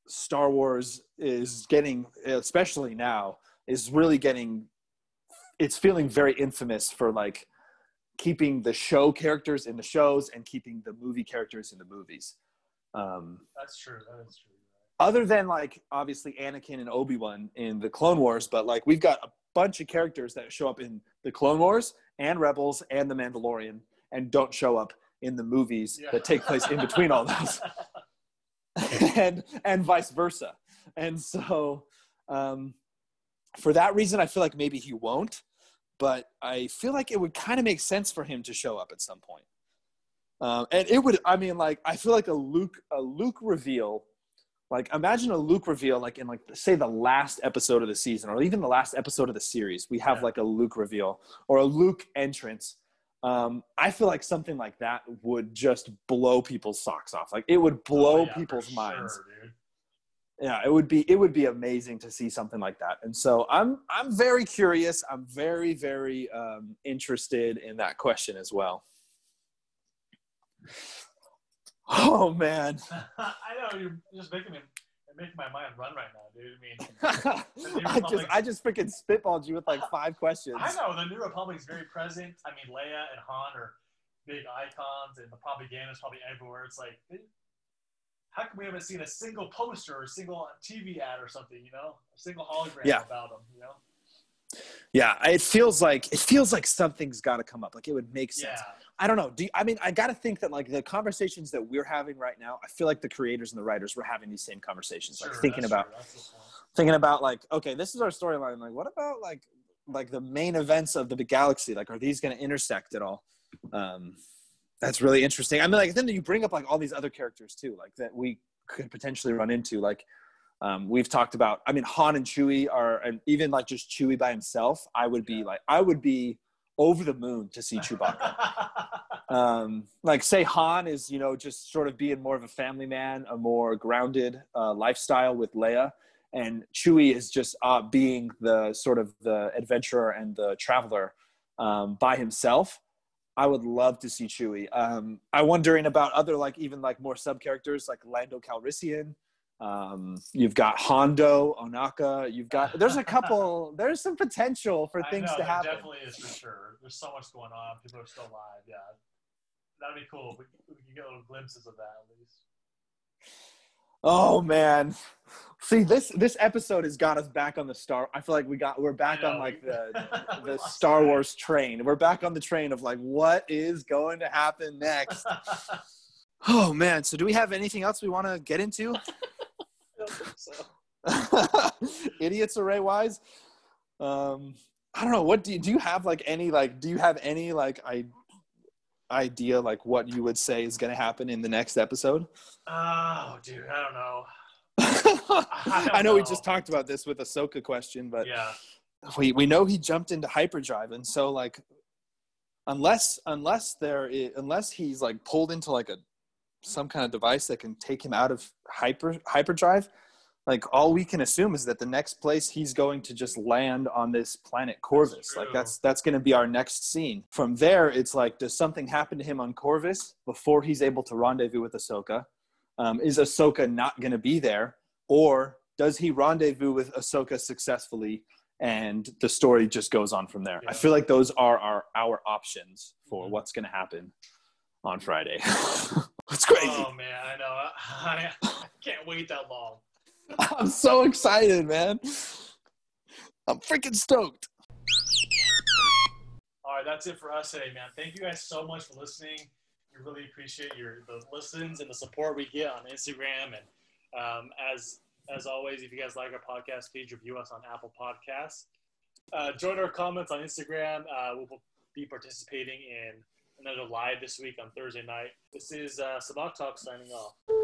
Star Wars is getting especially now is really getting it's feeling very infamous for like keeping the show characters in the shows and keeping the movie characters in the movies. Um, That's true. That is true. other than like obviously Anakin and Obi Wan in the Clone Wars, but like we've got a bunch of characters that show up in the Clone Wars and Rebels and the Mandalorian and don't show up in the movies Yeah. that take place in between all those, and and vice versa. And so, um, for that reason, I feel like maybe he won't, but I feel like it would kind of make sense for him to show up at some point. Um, and it would, I mean, like I feel like a Luke a Luke reveal like imagine a Luke reveal like in like say the last episode of the season or even the last episode of the series. We have Yeah. like a Luke reveal or a Luke entrance. Um, I feel like something like that would just blow people's socks off. Like it would blow Oh, yeah, people's minds. Yeah, it would be it would be amazing to see something like that. And so I'm I'm very curious. I'm very very um, interested in that question as well. Oh man. I know you're just making me making my mind run right now, dude. I mean, I just I just freaking spitballed you with like five questions. I know the New Republic is very present. I mean, Leia and Han are big icons, and the propaganda is probably everywhere. It's like, how come we haven't seen a single poster or a single TV ad or something? You know, a single hologram Yeah. about them. You know, Yeah, it feels like it feels like something's got to come up. Like it would make sense. Yeah. I don't know. Do you, I mean I got to think that like the conversations that we're having right now, I feel like the creators and the writers were having these same conversations, like thinking about true. That's the point. thinking about like okay, this is our storyline. Like what about like like the main events of the big galaxy? Like are these going to intersect at all? Um, that's really interesting. I mean, like then you bring up like all these other characters too, like that we could potentially run into. Like um, we've talked about. I mean, Han and Chewie are, and even like just Chewie by himself. I would be like, I would be over the moon to see Chewbacca. um, like say Han is, you know, just sort of being more of a family man, a more grounded uh, lifestyle with Leia, and Chewie is just uh, being the sort of the adventurer and the traveler um, by himself. I would love to see Chewie. Um, I'm wondering about other like even like more sub characters like Lando Calrissian. Um, you've got Hondo, Ohnaka. You've got there's a couple. there's some potential for things know, to happen. definitely is for sure. There's so much going on. People are still alive. Yeah, that'd be cool. We, we can get little glimpses of that at least. Oh man. See this this episode has got us back on the star. I feel like we got we're back on like the the Star. Wars train. We're back on the train of like what is going to happen next. oh man, so do we have anything else we want to get into? so, Idiots array wise. Um I don't know. What do you do you have like any like do you have any like I idea like what you would say is going to happen in the next episode? oh, dude, I don't know. I know we just talked about this with Ahsoka question, but Yeah, we we know he jumped into hyperdrive, and so like, unless unless there is, unless he's like pulled into like a some kind of device that can take him out of hyper hyperdrive, like all we can assume is that the next place he's going to just land on this planet Corvus. like that's that's going to be our next scene. From there, it's like, does something happen to him on Corvus before he's able to rendezvous with Ahsoka? Um, is Ahsoka not going to be there, or does he rendezvous with Ahsoka successfully, and the story just goes on from there? I feel like those are our our options for Mhm. what's going to happen on Friday. it's crazy. Oh man, I know. I, I can't wait that long. I'm so excited, man. I'm freaking stoked. All right, that's it for us today, man. Thank you guys so much for listening. We really appreciate your the listens and the support we get on Instagram. And um, as as always, if you guys like our podcast, please review us on Apple Podcasts. Uh, join our comments on Instagram. Uh, we'll be participating in another live this week on Thursday night. This is uh, Sabacc Talk signing off.